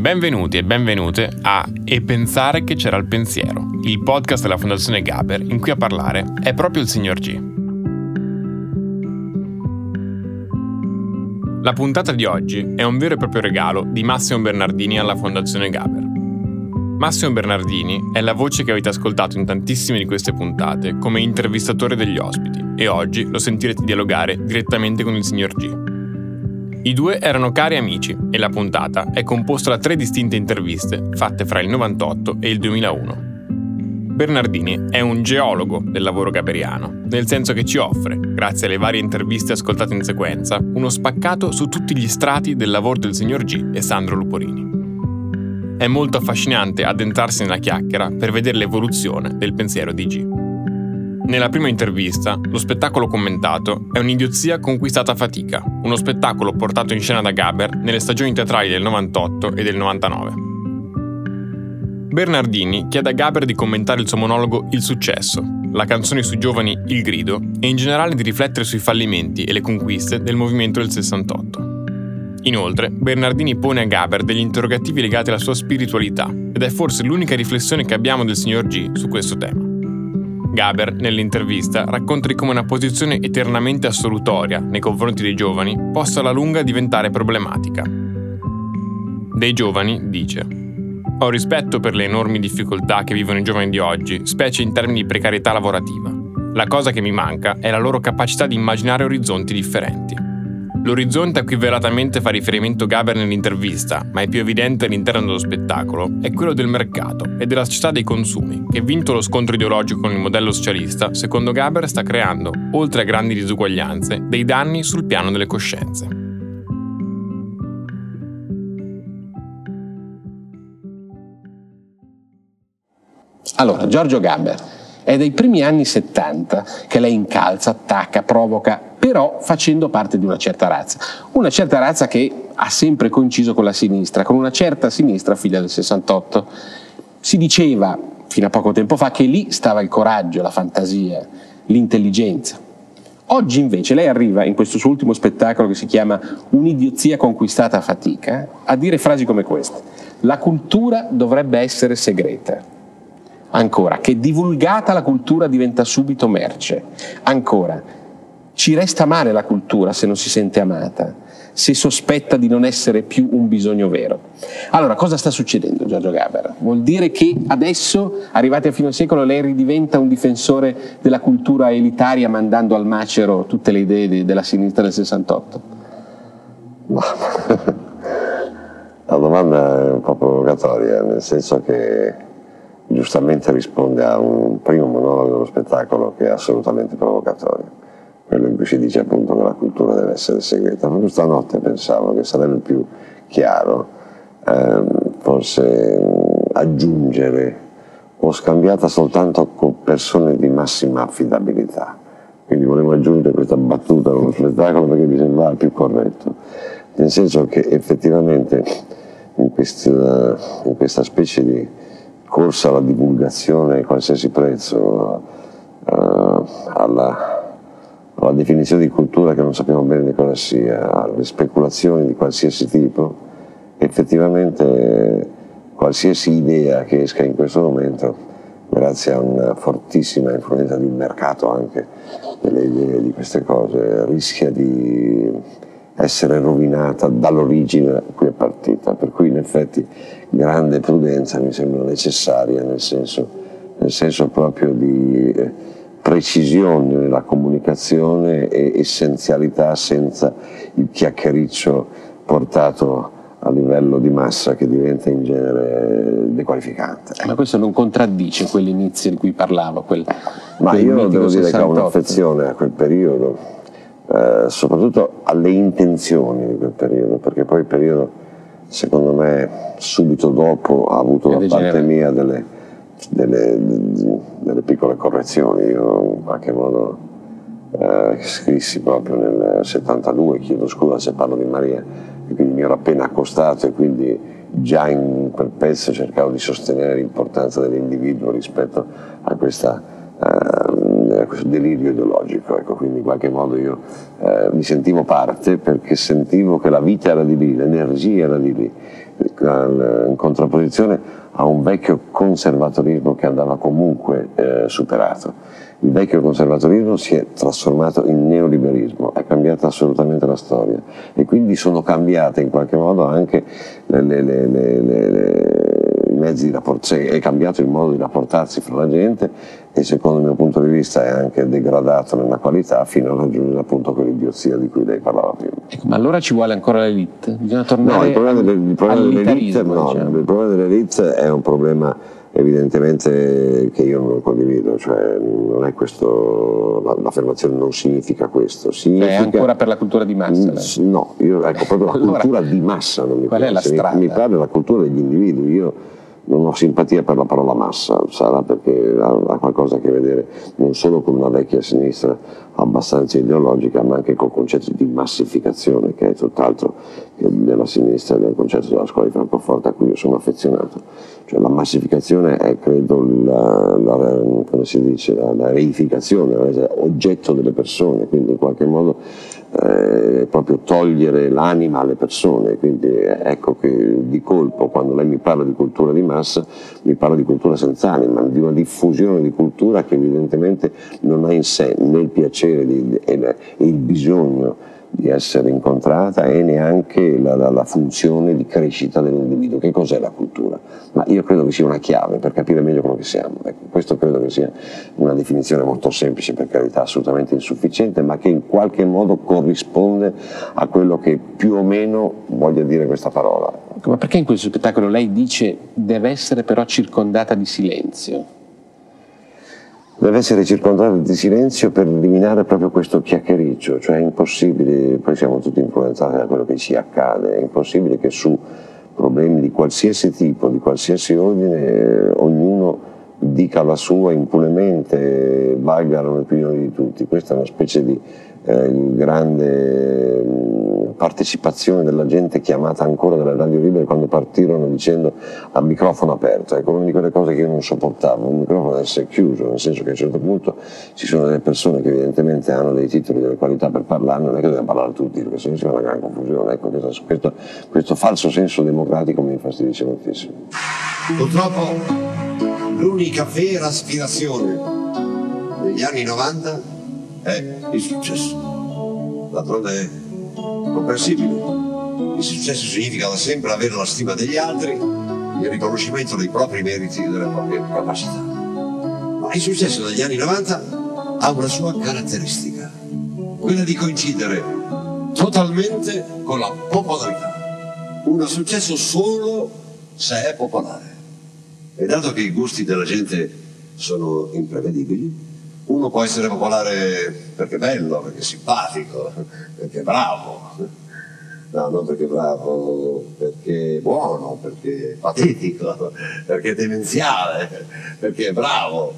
Benvenuti e benvenute a E pensare che c'era il pensiero, il podcast della Fondazione Gaber in cui a parlare è proprio il signor G. La puntata di oggi è un vero e proprio regalo di Massimo Bernardini alla Fondazione Gaber. Massimo Bernardini è la voce che avete ascoltato in tantissime di queste puntate come intervistatore degli ospiti e oggi lo sentirete dialogare direttamente con il signor G. I due erano cari amici e la puntata è composta da tre distinte interviste fatte fra il 98 e il 2001. Bernardini è un geologo del lavoro gaberiano, nel senso che ci offre, grazie alle varie interviste ascoltate in sequenza, uno spaccato su tutti gli strati del lavoro del signor G e Sandro Luporini. È molto affascinante addentrarsi nella chiacchiera per vedere l'evoluzione del pensiero di G. Nella prima intervista, lo spettacolo commentato è un'idiozia conquistata a fatica, uno spettacolo portato in scena da Gaber nelle stagioni teatrali del 98 e del 99. Bernardini chiede a Gaber di commentare il suo monologo Il successo, la canzone sui giovani Il grido e in generale di riflettere sui fallimenti e le conquiste del movimento del 68. Inoltre, Bernardini pone a Gaber degli interrogativi legati alla sua spiritualità ed è forse l'unica riflessione che abbiamo del signor G su questo tema. Gaber, nell'intervista, racconta di come una posizione eternamente assolutoria nei confronti dei giovani possa alla lunga diventare problematica. Dei giovani, dice, ho rispetto per le enormi difficoltà che vivono i giovani di oggi, specie in termini di precarietà lavorativa. La cosa che mi manca è la loro capacità di immaginare orizzonti differenti. L'orizzonte a cui velatamente fa riferimento Gaber nell'intervista, ma è più evidente all'interno dello spettacolo, è quello del mercato e della società dei consumi, che vinto lo scontro ideologico con il modello socialista, secondo Gaber sta creando, oltre a grandi disuguaglianze, dei danni sul piano delle coscienze. Allora, Giorgio Gaber è dai primi anni 70 che lei incalza, attacca, provoca, però facendo parte di una certa razza. Una certa razza che ha sempre coinciso con la sinistra, con una certa sinistra figlia del 68. Si diceva fino a poco tempo fa che lì stava il coraggio, la fantasia, l'intelligenza. Oggi invece lei arriva in questo suo ultimo spettacolo che si chiama Un'idiozia conquistata a fatica a dire frasi come queste. La cultura dovrebbe essere segreta. Ancora, che divulgata la cultura diventa subito merce. Ancora, ci resta male la cultura se non si sente amata, se sospetta di non essere più un bisogno vero. Allora, cosa sta succedendo Giorgio Gaber? Vuol dire che adesso, arrivati a fine secolo, lei ridiventa un difensore della cultura elitaria mandando al macero tutte le idee de- della sinistra del 68? No. La domanda è un po' provocatoria, nel senso che giustamente risponde a un primo monologo dello spettacolo che è assolutamente provocatorio, quello in cui si dice appunto che la cultura deve essere segreta. Ma stanotte pensavo che sarebbe più chiaro ehm, forse aggiungere o scambiata soltanto con persone di massima affidabilità. Quindi volevo aggiungere questa battuta allo spettacolo perché mi sembrava più corretto, nel senso che effettivamente in questa, in questa specie di corsa alla divulgazione a qualsiasi prezzo, uh, alla, alla, definizione di cultura che non sappiamo bene cosa sia, alle speculazioni di qualsiasi tipo, effettivamente qualsiasi idea che esca in questo momento, grazie a una fortissima influenza di mercato anche delle idee di queste cose, rischia di essere rovinata dall'origine da cui è partita, per cui in effetti grande prudenza mi sembra necessaria nel senso, nel senso proprio di precisione nella comunicazione e essenzialità senza il chiacchiericcio portato a livello di massa che diventa in genere dequalificante. Ma questo non contraddice quell'inizio di cui parlavo? Quel, Ma io devo dire 68. che ho un'affezione a quel periodo eh, soprattutto alle intenzioni di quel periodo, perché poi il periodo secondo me subito dopo ha avuto da parte mia delle, delle, delle, piccole correzioni. Io in qualche modo eh, scrissi proprio nel 72, chiedo scusa se parlo di Maria, e quindi mi ero appena accostato e quindi già in quel pezzo cercavo di sostenere l'importanza dell'individuo rispetto a questa eh, questo delirio ideologico, ecco, quindi in qualche modo io eh, mi sentivo parte perché sentivo che la vita era di lì, l'energia era di lì, in contrapposizione a un vecchio conservatorismo che andava comunque eh, superato. Il vecchio conservatorismo si è trasformato in neoliberismo, è cambiata assolutamente la storia e quindi sono cambiate in qualche modo anche le, le, le, i mezzi di rapportarsi, è cambiato il modo di rapportarsi fra la gente e secondo il mio punto di vista è anche degradato nella qualità fino a raggiungere appunto quell'idiozia di cui lei parlava prima. Ecco, ma allora ci vuole ancora l'elite? Bisogna tornare no, il problema, delle, il problema dell'elite, no, diciamo. il problema dell'elite è un problema evidentemente che io non condivido, cioè non è questo, l'affermazione non significa questo. Significa, è ancora per la cultura di massa? Lei. No, io, ecco, proprio la allora, cultura di massa non mi qual piace, è la strada? mi, mi parla della cultura degli individui. Io, non ho simpatia per la parola massa, sarà perché ha, qualcosa a che vedere non solo con una vecchia sinistra abbastanza ideologica, ma anche col concetto di massificazione, che è tutt'altro che della sinistra del concetto della scuola di Francoforte a cui io sono affezionato. Cioè, la massificazione è, credo, la, la, dice, la, la reificazione, oggetto delle persone, quindi in qualche modo eh, proprio togliere l'anima alle persone, quindi ecco che di colpo quando lei mi parla di cultura di massa mi parla di cultura senza anima, di una diffusione di cultura che evidentemente non ha in sé né il piacere e il bisogno di essere incontrata e neanche la, la, la, funzione di crescita dell'individuo. Che cos'è la cultura? Ma io credo che sia una chiave per capire meglio quello che siamo. Ecco, questo credo che sia una definizione molto semplice, per carità assolutamente insufficiente, ma che in qualche modo corrisponde a quello che più o meno voglia dire questa parola. Ma perché in questo spettacolo lei dice deve essere però circondata di silenzio? Deve essere circondato di silenzio per eliminare proprio questo chiacchiericcio, cioè è impossibile, poi siamo tutti influenzati da quello che ci accade, è impossibile che su problemi di qualsiasi tipo, di qualsiasi ordine, eh, ognuno dica la sua impunemente, valga l'opinione di tutti. Questa è una specie di eh, grande mm, partecipazione della gente chiamata ancora dalle radio libere quando partirono dicendo a microfono aperto. Ecco, una di quelle cose che io non sopportavo, un microfono deve essere chiuso, nel senso che a un certo punto ci sono delle persone che evidentemente hanno dei titoli, delle qualità per parlare, non è che dobbiamo parlare tutti, perché sennò si fa una gran confusione. Ecco, questo, questo, questo falso senso democratico mi infastidisce moltissimo. Purtroppo l'unica vera aspirazione degli anni 90 è il successo. D'altronde comprensibile. Il successo significa da sempre avere la stima degli altri, il riconoscimento dei propri meriti e delle proprie capacità. Ma il successo degli anni 90 ha una sua caratteristica, quella di coincidere totalmente con la popolarità. Un successo solo se è popolare. E dato che i gusti della gente sono imprevedibili, uno può essere popolare perché è bello, perché è simpatico, perché è bravo. No, non perché è bravo, perché è buono, perché è patetico, perché è demenziale, perché è bravo.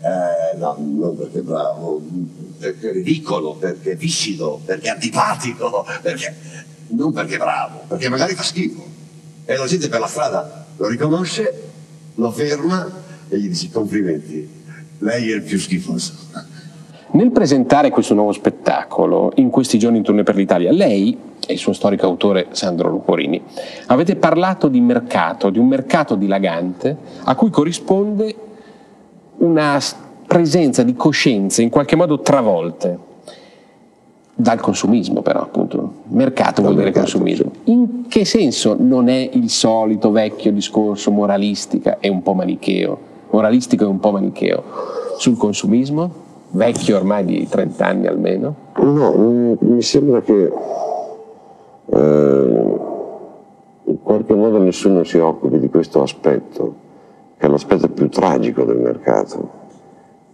Eh, no, non perché è bravo, perché è ridicolo, perché è viscido, perché è antipatico, perché... non perché è bravo, perché magari fa schifo. E la gente per la strada lo riconosce lo ferma e gli dice complimenti, lei è il più schifoso. Nel presentare questo nuovo spettacolo, in questi giorni in tournée per l'Italia, lei e il suo storico autore Sandro Luporini avete parlato di mercato, di un mercato dilagante a cui corrisponde una presenza di coscienze in qualche modo travolte dal consumismo però appunto. Mercato vuol dire consumismo. in che senso non è il solito vecchio discorso moralistica e un po' manicheo moralistico e un po' manicheo. Sul consumismo vecchio ormai di 30 anni almeno. No mi sembra che eh, in qualche modo nessuno si occupi di questo aspetto che è l'aspetto più tragico del mercato.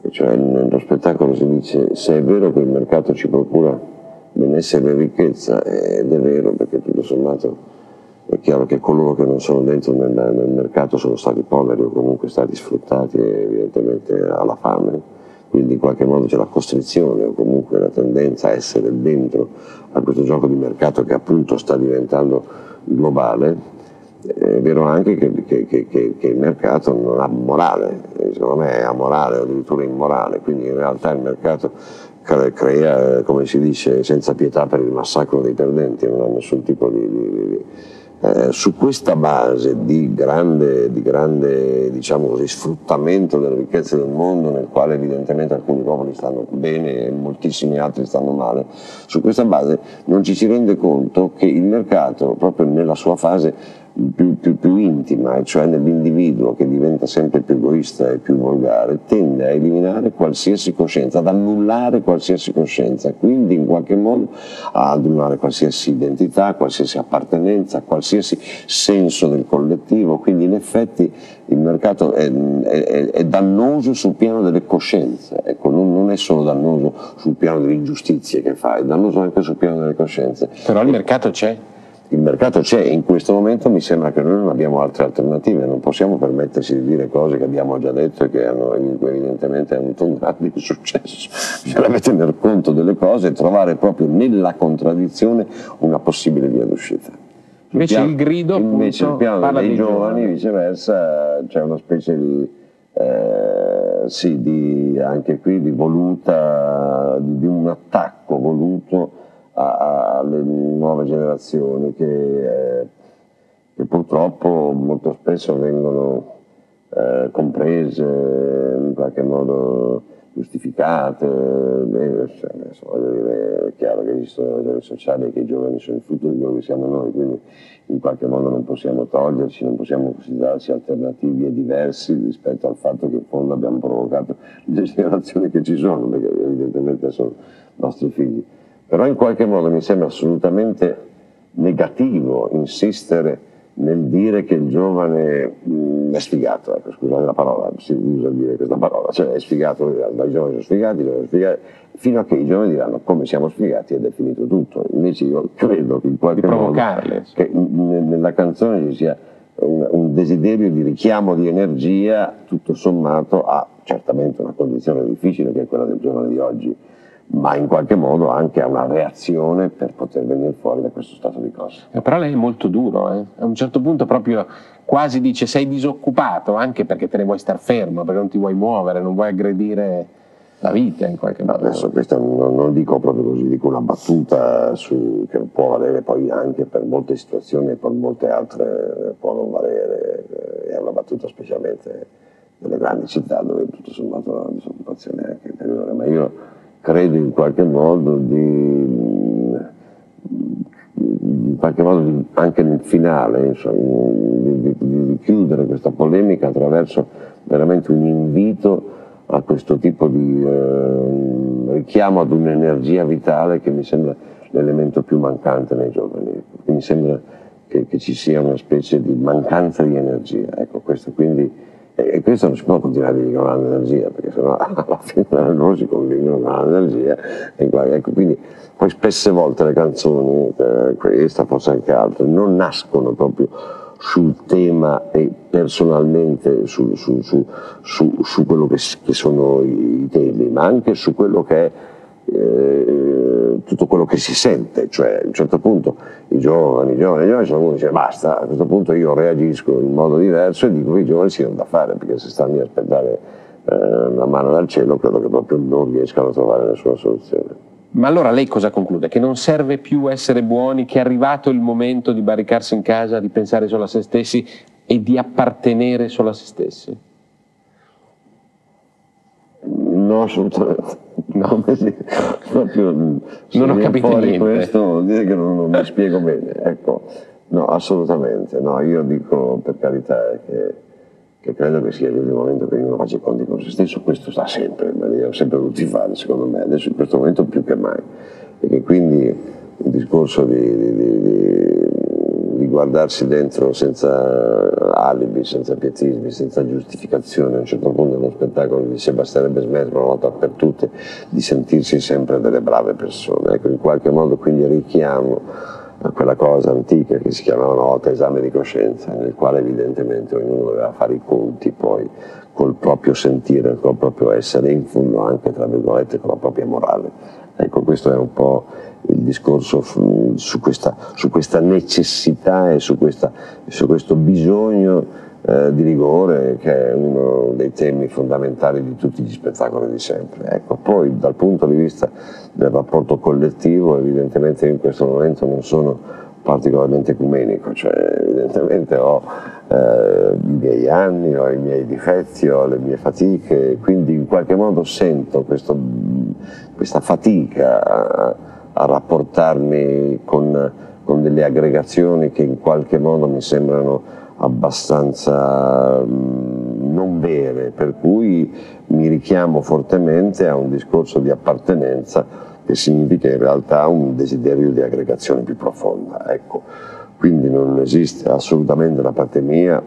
Cioè nello spettacolo si dice se è vero che il mercato ci procura benessere e ricchezza ed è vero perché tutto sommato è chiaro che coloro che non sono dentro nel, nel mercato sono stati poveri o comunque stati sfruttati evidentemente alla fame, quindi in qualche modo c'è la costrizione o comunque la tendenza a essere dentro a questo gioco di mercato che appunto sta diventando globale. È vero anche che, che, che, che il mercato non ha morale, secondo me è amorale addirittura immorale, quindi in realtà il mercato crea, come si dice, senza pietà per il massacro dei perdenti, non ha nessun tipo di, di, di eh, su questa base di grande, di grande diciamo così, sfruttamento delle ricchezze del mondo, nel quale evidentemente alcuni popoli stanno bene e moltissimi altri stanno male, su questa base non ci si rende conto che il mercato, proprio nella sua fase più, più, più, intima, cioè nell'individuo che diventa sempre più egoista e più volgare, tende a eliminare qualsiasi coscienza, ad annullare qualsiasi coscienza, quindi in qualche modo a annullare qualsiasi identità, qualsiasi appartenenza, qualsiasi senso del collettivo, quindi in effetti il mercato è, è, è dannoso sul piano delle coscienze, ecco, non, non, è solo dannoso sul piano delle ingiustizie che fa, è dannoso anche sul piano delle coscienze. Però il mercato c'è il mercato c'è e in questo momento mi sembra che noi non abbiamo altre alternative, non possiamo permetterci di dire cose che abbiamo già detto e che hanno evidentemente avuto un grande successo. Bisognerebbe tener conto delle cose e trovare proprio nella contraddizione una possibile via d'uscita. Invece piano, il grido invece appunto, il piano dei, dei giovani, giovani, viceversa, c'è una specie di, eh, sì, di anche qui di voluta, di un attacco voluto alle nuove generazioni che, eh, che, purtroppo molto spesso vengono eh, comprese, in qualche modo giustificate. Eh, cioè, è chiaro che esistono le sociali e che i giovani sono il frutto di quello che siamo noi, quindi in qualche modo non possiamo toglierci, non possiamo considerarci alternativi e diversi rispetto al fatto che in fondo abbiamo provocato le generazioni che ci sono, perché evidentemente sono nostri figli. Però in qualche modo mi sembra assolutamente negativo insistere nel dire che il giovane mh, mm, è sfigato, ecco, scusate la parola, si usa dire questa parola, cioè è sfigato, i giovani sono sfigati, sono sfigati, fino a che i giovani diranno come siamo sfigati ed è finito tutto. Invece io credo che in qualche modo che nella canzone ci sia un, un, desiderio di richiamo di energia tutto sommato a certamente una condizione difficile che è quella del giovane di oggi ma in qualche modo anche a una reazione per poter venire fuori da questo stato di cose. Eh, però lei è molto duro, eh? a un certo punto proprio quasi dice sei disoccupato anche perché te ne vuoi star fermo, perché non ti vuoi muovere, non vuoi aggredire la vita in qualche modo. Adesso questo non, non dico proprio così, dico una battuta su, che può valere poi anche per molte situazioni e per molte altre può non valere, eh, è una battuta specialmente nelle grandi città dove tutto sommato la disoccupazione è anche inferiore, ma io credo in qualche modo di, in qualche modo di, anche nel finale insomma, di, di, chiudere questa polemica attraverso veramente un invito a questo tipo di eh, richiamo ad un'energia vitale che mi sembra l'elemento più mancante nei giovani. Mi sembra che, che, ci sia una specie di mancanza di energia. Ecco, questo quindi e questo non si può continuare a dire con l'energia, perché sennò alla fine non si convincono con l'energia. Ecco, quindi poi spesse volte le canzoni, eh, questa forse anche altre, non nascono proprio sul tema e personalmente su, su, su, su quello che, che, sono i temi, ma anche su quello che è eh, tutto quello che si sente, cioè a un certo punto i giovani, i giovani, i giovani sono uno che dice basta, a questo punto io reagisco in modo diverso e dico che i giovani si hanno da fare, perché se stanno a aspettare eh, una mano dal cielo credo che proprio non riescano a trovare nessuna soluzione. Ma allora lei cosa conclude? Che non serve più essere buoni, che è arrivato il momento di barricarsi in casa, di pensare solo a se stessi e di appartenere solo a se stessi? No, assolutamente. No, sì, proprio non ho capito niente. questo vuol dire che non, non mi spiego bene. Ecco, no, assolutamente. No, io dico per carità che, che credo che sia il momento che ognuno faccia i conti con se stesso, questo sta sempre, ma li ho sempre voluti fare, secondo me, adesso in questo momento più che mai. E che quindi il discorso di, di, di, di guardarsi dentro senza alibi, senza pietismi, senza giustificazione. A un certo punto uno spettacolo dice basterebbe smettere una volta per tutte di sentirsi sempre delle brave persone. Ecco, in qualche modo quindi richiamo a quella cosa antica che si chiamava una volta esame di coscienza, nel quale evidentemente ognuno doveva fare i conti poi col proprio sentire, col proprio essere, in fondo anche, tra virgolette, con la propria morale. Ecco, questo è un po' il discorso su questa, su questa necessità e su, questa, su questo bisogno eh, di rigore che è uno dei temi fondamentali di tutti gli spettacoli di sempre. Ecco, poi dal punto di vista del rapporto collettivo evidentemente in questo momento non sono particolarmente ecumenico, cioè evidentemente ho eh, i miei anni, ho i miei difetti, ho le mie fatiche, quindi in qualche modo sento questo, questa fatica a, a rapportarmi con, con, delle aggregazioni che in qualche modo mi sembrano abbastanza mm, non vere, per cui mi richiamo fortemente a un discorso di appartenenza che significa in realtà un desiderio di aggregazione più profonda. Ecco. Quindi non esiste assolutamente da parte mia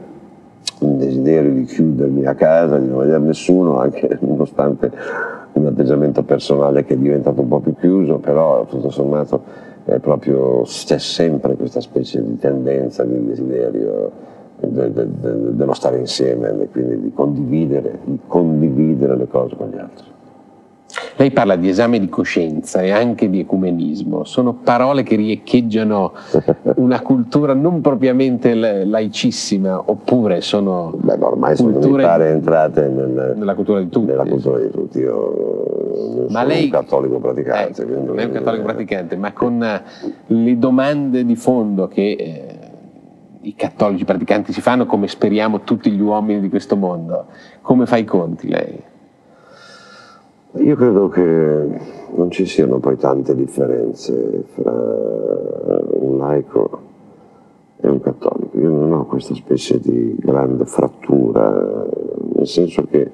un desiderio di chiudermi a casa, di non vedere nessuno, anche nonostante un atteggiamento personale che è diventato un po' più chiuso, però tutto sommato è proprio, c'è sempre questa specie di tendenza, di desiderio de, de, de, dello stare insieme, quindi di condividere, di condividere le cose con gli altri. Lei parla di esame di coscienza e anche di ecumenismo, sono parole che riecheggiano una cultura non propriamente laicissima, oppure sono. Beh, ma ormai sono mi pare entrate nel, nella cultura di tutti. Cultura di tutti. Io ma lei, un cattolico praticante. Eh, non è un cattolico praticante, ma con le domande di fondo che. Eh, i cattolici praticanti si fanno come speriamo tutti gli uomini di questo mondo. Come fa i conti lei? Io credo che non ci siano poi tante differenze fra un laico e un cattolico. Io non ho questa specie di grande frattura, nel senso che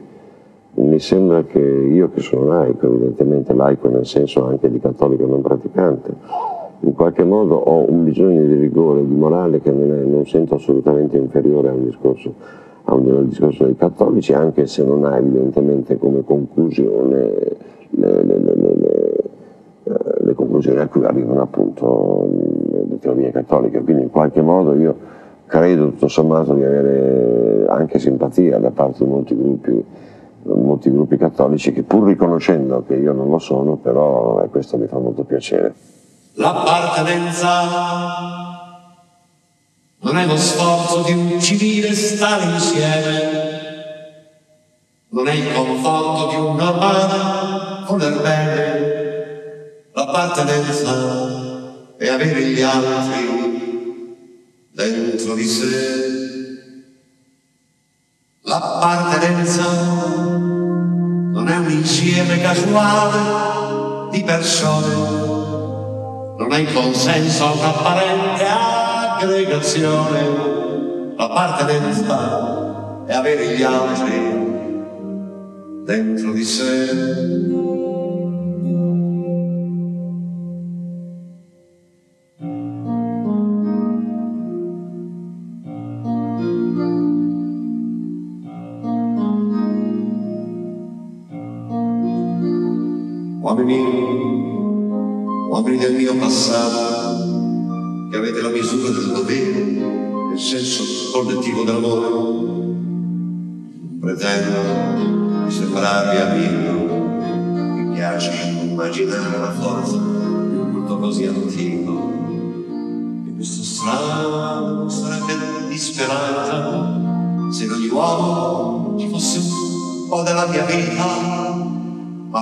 mi sembra che io che sono laico, evidentemente laico nel senso anche di cattolico non praticante, in qualche modo ho un bisogno di rigore, di morale che non, è, non sento assolutamente inferiore a un discorso a un discorso dei cattolici, anche se non ha evidentemente come conclusione le, le, le, le conclusioni a cui arrivano appunto le teorie cattoliche. Quindi in qualche modo io credo tutto sommato di avere anche simpatia da parte di molti gruppi, molti gruppi cattolici che pur riconoscendo che io non lo sono, però eh, questo mi fa molto piacere. L'appartenenza non è lo sforzo di un civile stare insieme, non è il conforto di un normale voler bene, l'appartenenza è avere gli altri dentro di sé. L'appartenenza non è un insieme casuale di persone, non è il consenso a un'apparente aggregazione, l'appartenenza è avere gli altri dentro di sé.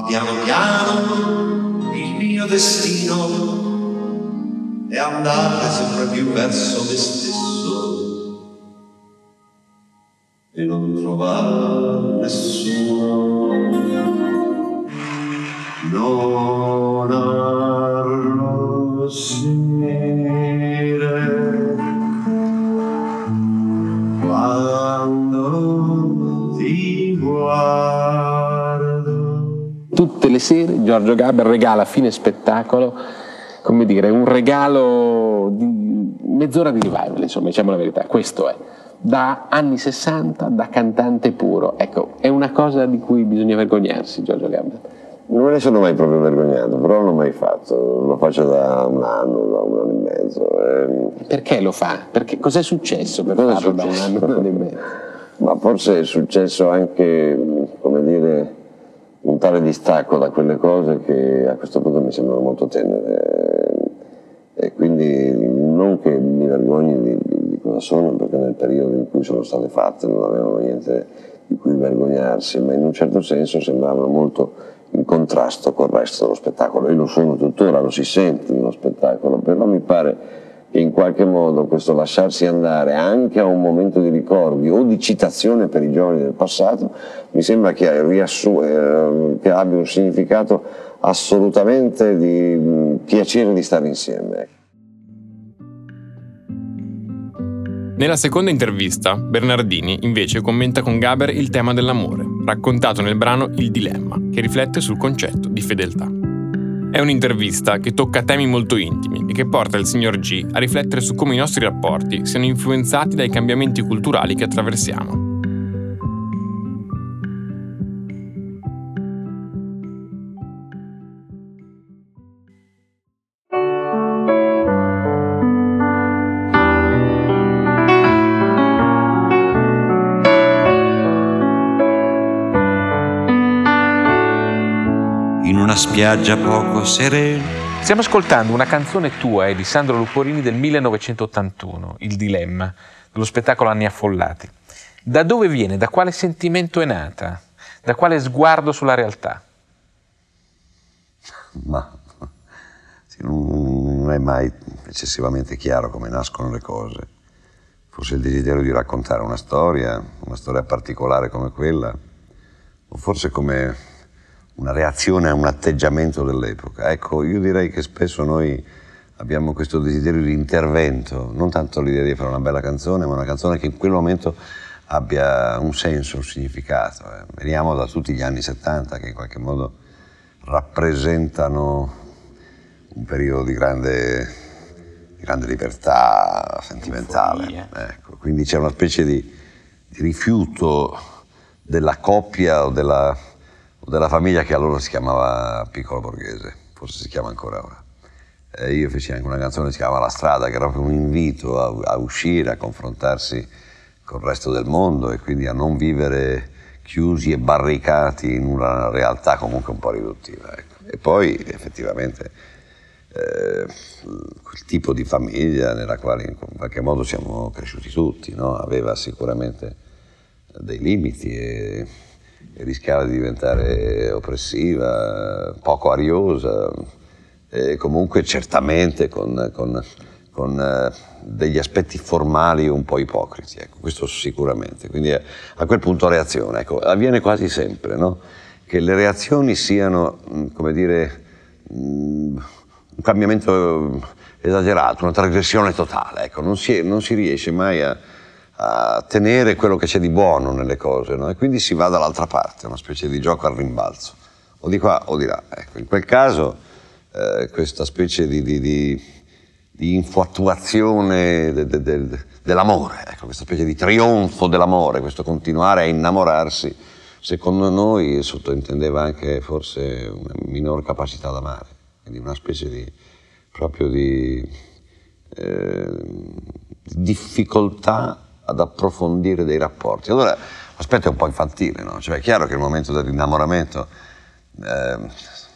Piano piano il mio destino e andare sempre più verso me stesso Gaber regala a fine spettacolo come dire, un regalo di mezz'ora di revival, insomma, diciamo la verità, questo è. Da anni 60, da cantante puro. Ecco, è una cosa di cui bisogna vergognarsi, Giorgio Gamba. Non me ne sono mai proprio vergognato, però non l'ho mai fatto, lo faccio da un anno, da un anno e mezzo. Ehm... Perché lo fa? Perché cos'è successo per Cosa farlo da un anno, un anno e mezzo? Ma forse è successo anche, come dire, un tale distacco da quelle cose che a questo punto mi sembrano molto tenere. E quindi non che mi vergogni di, di, cosa sono, perché nel periodo in cui sono state fatte non avevano niente di cui vergognarsi, ma in un certo senso sembravano molto in contrasto col resto dello spettacolo. Io lo sono tuttora, lo si sente nello spettacolo, però mi pare in qualche modo questo lasciarsi andare anche a un momento di ricordi o di citazione per i giovani del passato, mi sembra che, riassu- eh, che abbia un significato assolutamente di mm, piacere di stare insieme. Nella seconda intervista, Bernardini invece commenta con Gaber il tema dell'amore, raccontato nel brano Il dilemma, che riflette sul concetto di fedeltà. È un'intervista che tocca temi molto intimi e che porta il signor G a riflettere su come i nostri rapporti siano influenzati dai cambiamenti culturali che attraversiamo. Una spiaggia poco serena. Stiamo ascoltando una canzone tua e di Sandro Luporini del 1981, Il dilemma, dello spettacolo Anni Affollati. Da dove viene? Da quale sentimento è nata? Da quale sguardo sulla realtà? Ma non è mai eccessivamente chiaro come nascono le cose. Forse il desiderio di raccontare una storia, una storia particolare come quella, o forse come una reazione a un atteggiamento dell'epoca. Ecco, io direi che spesso noi abbiamo questo desiderio di intervento, non tanto l'idea di fare una bella canzone, ma una canzone che in quel momento abbia un senso, un significato. Eh. Veniamo da tutti gli anni 70 che in qualche modo rappresentano un periodo di grande, di grande libertà sentimentale. Ecco, quindi c'è una specie di, di rifiuto della coppia o della della famiglia che allora si chiamava Piccolo Borghese, forse si chiama ancora ora. E io feci anche una canzone che si chiamava La strada, che era proprio un invito a, a uscire, a confrontarsi col resto del mondo e quindi a non vivere chiusi e barricati in una realtà comunque un po' riduttiva. Ecco. E poi effettivamente eh, quel tipo di famiglia nella quale in qualche modo siamo cresciuti tutti, no? aveva sicuramente dei limiti e rischiava di diventare oppressiva, poco ariosa e comunque certamente con, con, con eh, degli aspetti formali un po' ipocriti, ecco, questo sicuramente. Quindi a, a quel punto reazione, ecco, avviene quasi sempre, no? che le reazioni siano, mm, come dire, mm, un cambiamento esagerato, una trasgressione totale, ecco, non, si, non si riesce mai a a tenere quello che c'è di buono nelle cose, no? e quindi si va dall'altra parte, una specie di gioco al rimbalzo, o di qua o di là. Ecco, in quel caso eh, questa specie di, di, di, di infatuazione de, de, de, dell'amore, ecco, questa specie di trionfo dell'amore, questo continuare a innamorarsi, secondo noi sottintendeva anche forse una minor capacità d'amare, quindi una specie di, proprio di eh, difficoltà ad approfondire dei rapporti. Allora l'aspetto è un po' infantile, no? Cioè è chiaro che il momento dell'innamoramento, eh,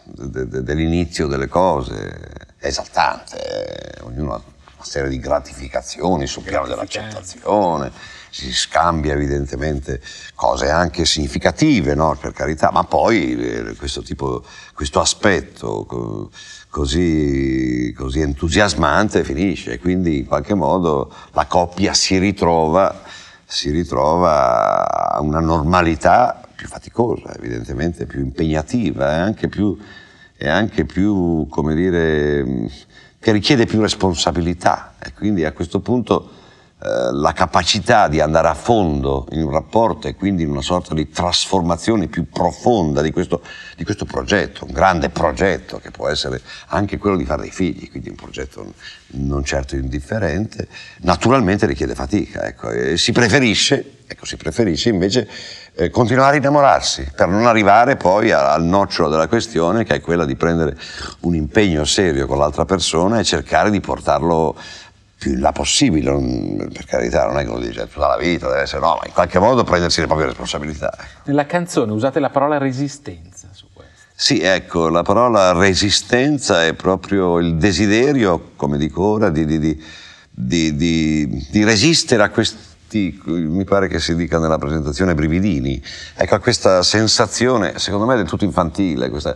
de, de, dell'inizio delle cose, è esaltante, eh, ognuno ha una serie di gratificazioni sul piano dell'accettazione, si scambia evidentemente cose anche significative, no? per carità, ma poi eh, questo, tipo, questo aspetto così, così entusiasmante finisce, quindi in qualche modo la coppia si ritrova, si ritrova a una normalità più faticosa, evidentemente più impegnativa e anche più, e anche più come dire, che richiede più responsabilità e quindi a questo punto la capacità di andare a fondo in un rapporto e quindi in una sorta di trasformazione più profonda di questo, di questo, progetto, un grande progetto che può essere anche quello di fare dei figli, quindi un progetto non certo indifferente, naturalmente richiede fatica. Ecco, si preferisce ecco, si preferisce invece eh, continuare a innamorarsi per non arrivare poi al nocciolo della questione che è quella di prendere un impegno serio con l'altra persona e cercare di portarlo più in là possibile, non, per carità, non è che lo dice tutta la vita, deve essere, no, ma in qualche modo prendersi le proprie responsabilità. Nella canzone usate la parola resistenza su questo. Sì, ecco, la parola resistenza è proprio il desiderio, come dico ora, di, di, di, di resistere a questi, mi pare che si dica nella presentazione, brividini, ecco, a questa sensazione, secondo me del tutto infantile, questa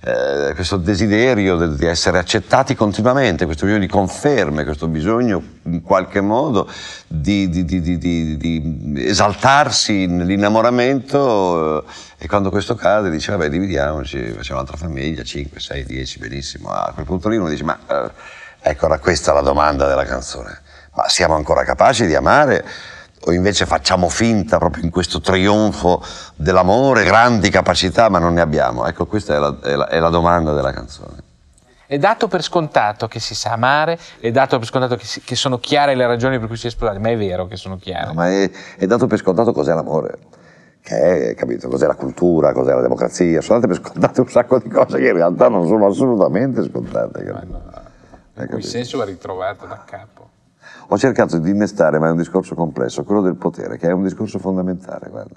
eh, questo desiderio di essere accettati continuamente, questo bisogno di conferme, questo bisogno in qualche modo di, di, di, di esaltarsi nell'innamoramento eh, e quando questo cade dice vabbè dividiamoci, facciamo un'altra famiglia, 5, 6, 10, benissimo. A quel punto lì uno dice ma eh, ecco era questa la domanda della canzone, ma siamo ancora capaci di amare? O invece facciamo finta proprio in questo trionfo dell'amore, grandi capacità, ma non ne abbiamo? Ecco, questa è la, è la, è la domanda della canzone. È dato per scontato che si sa amare, è dato per scontato che, si, che sono chiare le ragioni per cui si è sposati, ma è vero che sono chiare. No, ma è, è, dato per scontato cos'è l'amore, che è, capito, cos'è la cultura, cos'è la democrazia, sono date per scontate un sacco di cose che in realtà non sono assolutamente scontate. No, in cui senso va ritrovato da capo. Ho cercato di innestare, ma è un discorso complesso, quello del potere, che è un discorso fondamentale, guarda.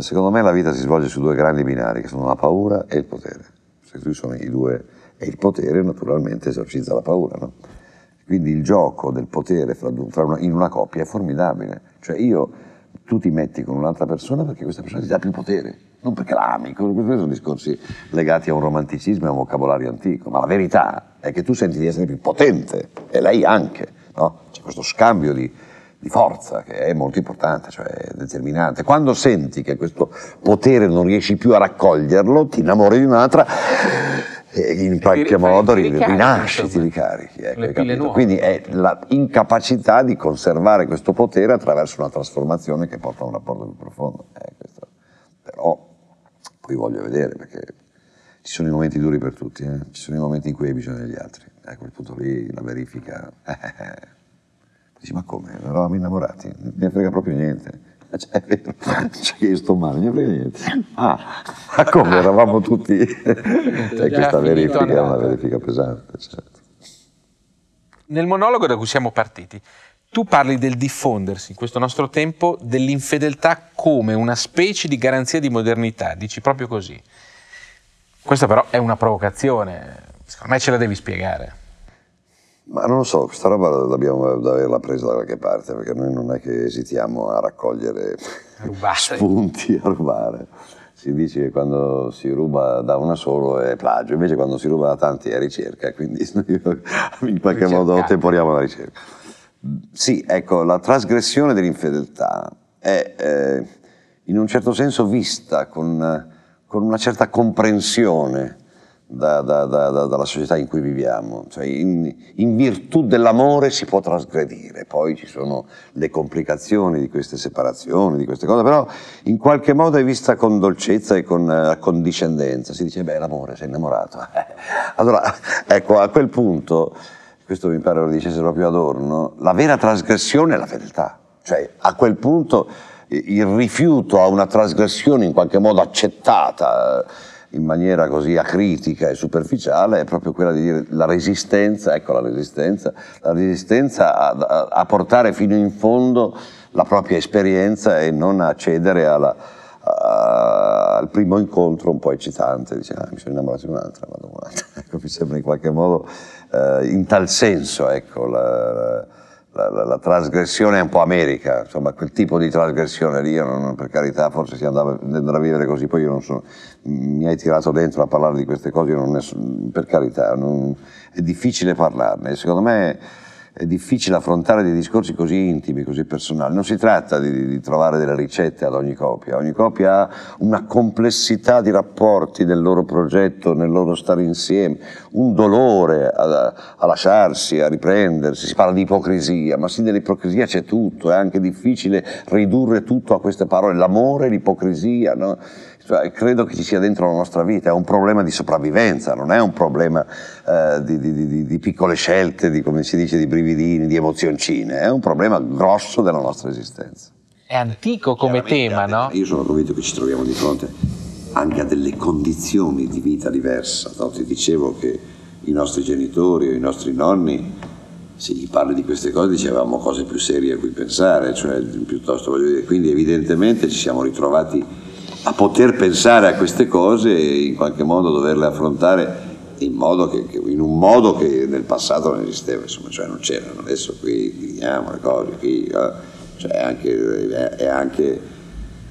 Secondo me la vita si svolge su due grandi binari, che sono la paura e il potere. Se tu sono i due, e il potere naturalmente esorcizza la paura, no? Quindi il gioco del potere fra, fra una, in una coppia è formidabile. Cioè io, tu ti metti con un'altra persona perché questa persona ti dà più potere, non perché la ami. Questi sono discorsi legati a un romanticismo e a un vocabolario antico, ma la verità è che tu senti di essere più potente, e lei anche no? C'è questo scambio di, di, forza che è molto importante, cioè determinante. Quando senti che questo potere non riesci più a raccoglierlo, ti innamori di un'altra e in qualche modo ti ricarichi, rinasci, ti ricarichi. Ecco, Quindi è l'incapacità di conservare questo potere attraverso una trasformazione che porta a un rapporto più profondo. Eh, Però poi voglio vedere perché ci sono i momenti duri per tutti, eh? ci sono i momenti in cui hai bisogno degli altri a quel punto lì la verifica. Dici, ma come? Eravamo innamorati, non mi frega proprio niente. Cioè, è vero, cioè che io sto male, non mi frega niente. Ah, ma come eravamo tutti? cioè, questa verifica è una verifica pesante, certo. Nel monologo da cui siamo partiti, tu parli del diffondersi in questo nostro tempo dell'infedeltà come una specie di garanzia di modernità, dici proprio così. Questa però è una provocazione, Secondo me ce la devi spiegare. Ma non lo so, questa roba dobbiamo averla presa da qualche parte, perché noi non è che esitiamo a raccogliere Rubate. spunti, a rubare. Si dice che quando si ruba da una solo è plagio, invece quando si ruba da tanti è ricerca, quindi in qualche modo temporiamo la ricerca. Sì, ecco, la trasgressione dell'infedeltà è eh, in un certo senso vista con, con una certa comprensione da, da, da, dalla società in cui viviamo. Cioè in, in, virtù dell'amore si può trasgredire, poi ci sono le complicazioni di queste separazioni, di queste cose, però in qualche modo è vista con dolcezza e con uh, condiscendenza. Si dice, beh, l'amore, sei innamorato. allora, ecco, a quel punto, questo mi pare lo dicesse proprio Adorno, la vera trasgressione è la fedeltà. Cioè, a quel punto il rifiuto a una trasgressione in qualche modo accettata, in maniera così acritica e superficiale è proprio quella di dire la resistenza, ecco la resistenza, la resistenza a, a portare fino in fondo la propria esperienza e non a cedere alla, a, al primo incontro un po' eccitante, dice ah, mi sono innamorato di un'altra, vado un'altra. Ecco, mi sembra in qualche modo eh, in tal senso ecco, la, la la, la, la, trasgressione è un po' America, insomma quel tipo di trasgressione lì, non, per carità, forse si andava, andava, a vivere così, poi io non sono, mi hai tirato dentro a parlare di queste cose, è, per carità, non, è difficile parlarne, secondo me è difficile affrontare dei discorsi così intimi, così personali. Non si tratta di, di, trovare delle ricette ad ogni coppia, ogni coppia ha una complessità di rapporti nel loro progetto, nel loro stare insieme, un dolore a, a lasciarsi, a riprendersi, si parla di ipocrisia, ma sì dell'ipocrisia c'è tutto, è anche difficile ridurre tutto a queste parole, l'amore, l'ipocrisia, no? Cioè, credo che ci sia dentro la nostra vita, è un problema di sopravvivenza, non è un problema eh, di, di, di, di, piccole scelte, di come si dice, di brividini, di emozioncine, è un problema grosso della nostra esistenza. È antico come tema, no? Io sono convinto che ci troviamo di fronte anche a delle condizioni di vita diverse. No? Ti dicevo che i nostri genitori o i nostri nonni, se gli parli di queste cose, dicevamo cose più serie a cui pensare, cioè piuttosto voglio dire, quindi evidentemente ci siamo ritrovati a poter pensare a queste cose e in qualche modo doverle affrontare in, che, in, un modo che nel passato non esisteva, insomma, cioè non c'erano, adesso qui viviamo le cose, qui, eh, cioè anche, è anche,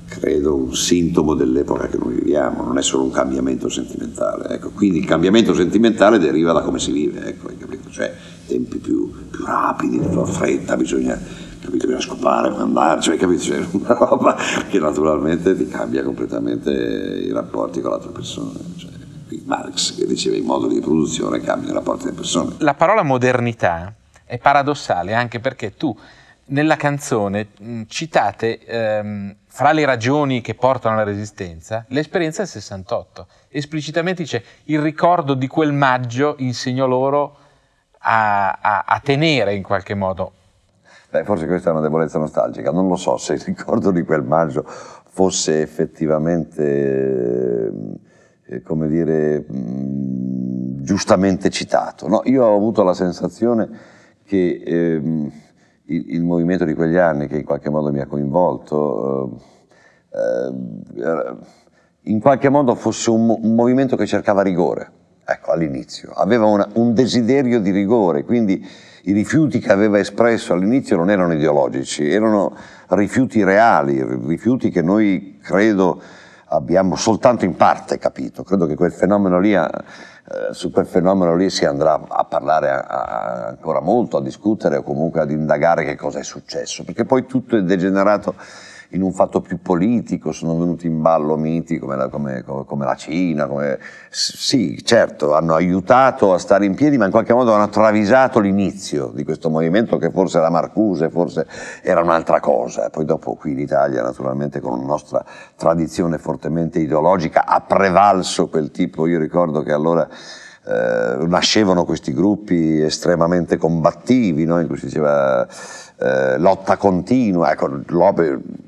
credo, un sintomo dell'epoca che noi viviamo, non è solo un cambiamento sentimentale, ecco. quindi il cambiamento sentimentale deriva da come si vive, ecco, cioè tempi più, più rapidi, più fretta, bisogna capito? Bisogna scopare, andare, cioè, capito? Cioè, una roba che naturalmente ti cambia completamente i rapporti con l'altra persona. Cioè, Marx che diceva i moduli di produzione cambiano i rapporti delle persone. La parola modernità è paradossale anche perché tu nella canzone citate ehm, fra le ragioni che portano alla resistenza l'esperienza del 68. Esplicitamente dice il ricordo di quel maggio insegnò loro a, a, a tenere in qualche modo Beh, forse questa è una debolezza nostalgica, non lo so se il ricordo di quel maggio fosse effettivamente, eh, come dire, mm, giustamente citato. No, io ho avuto la sensazione che ehm, il, il, movimento di quegli anni, che in qualche modo mi ha coinvolto, eh, eh, in qualche modo fosse un, un movimento che cercava rigore, ecco, all'inizio, aveva una, un desiderio di rigore, quindi i rifiuti che aveva espresso all'inizio non erano ideologici, erano rifiuti reali, rifiuti che noi credo abbiamo soltanto in parte capito. Credo che quel fenomeno lì, eh, su quel fenomeno lì si andrà a parlare ancora molto, a discutere o comunque ad indagare che cosa è successo, perché poi tutto è degenerato in un fatto più politico, sono venuti in ballo miti come la, come, come la Cina, come... sì, certo, hanno aiutato a stare in piedi, ma in qualche modo hanno travisato l'inizio di questo movimento che forse era Marcuse, forse era un'altra cosa. Poi dopo qui in Italia, naturalmente con la nostra tradizione fortemente ideologica, ha prevalso quel tipo, io ricordo che allora... Eh, nascevano questi gruppi estremamente combattivi, no? in cui si diceva eh, lotta continua, ecco,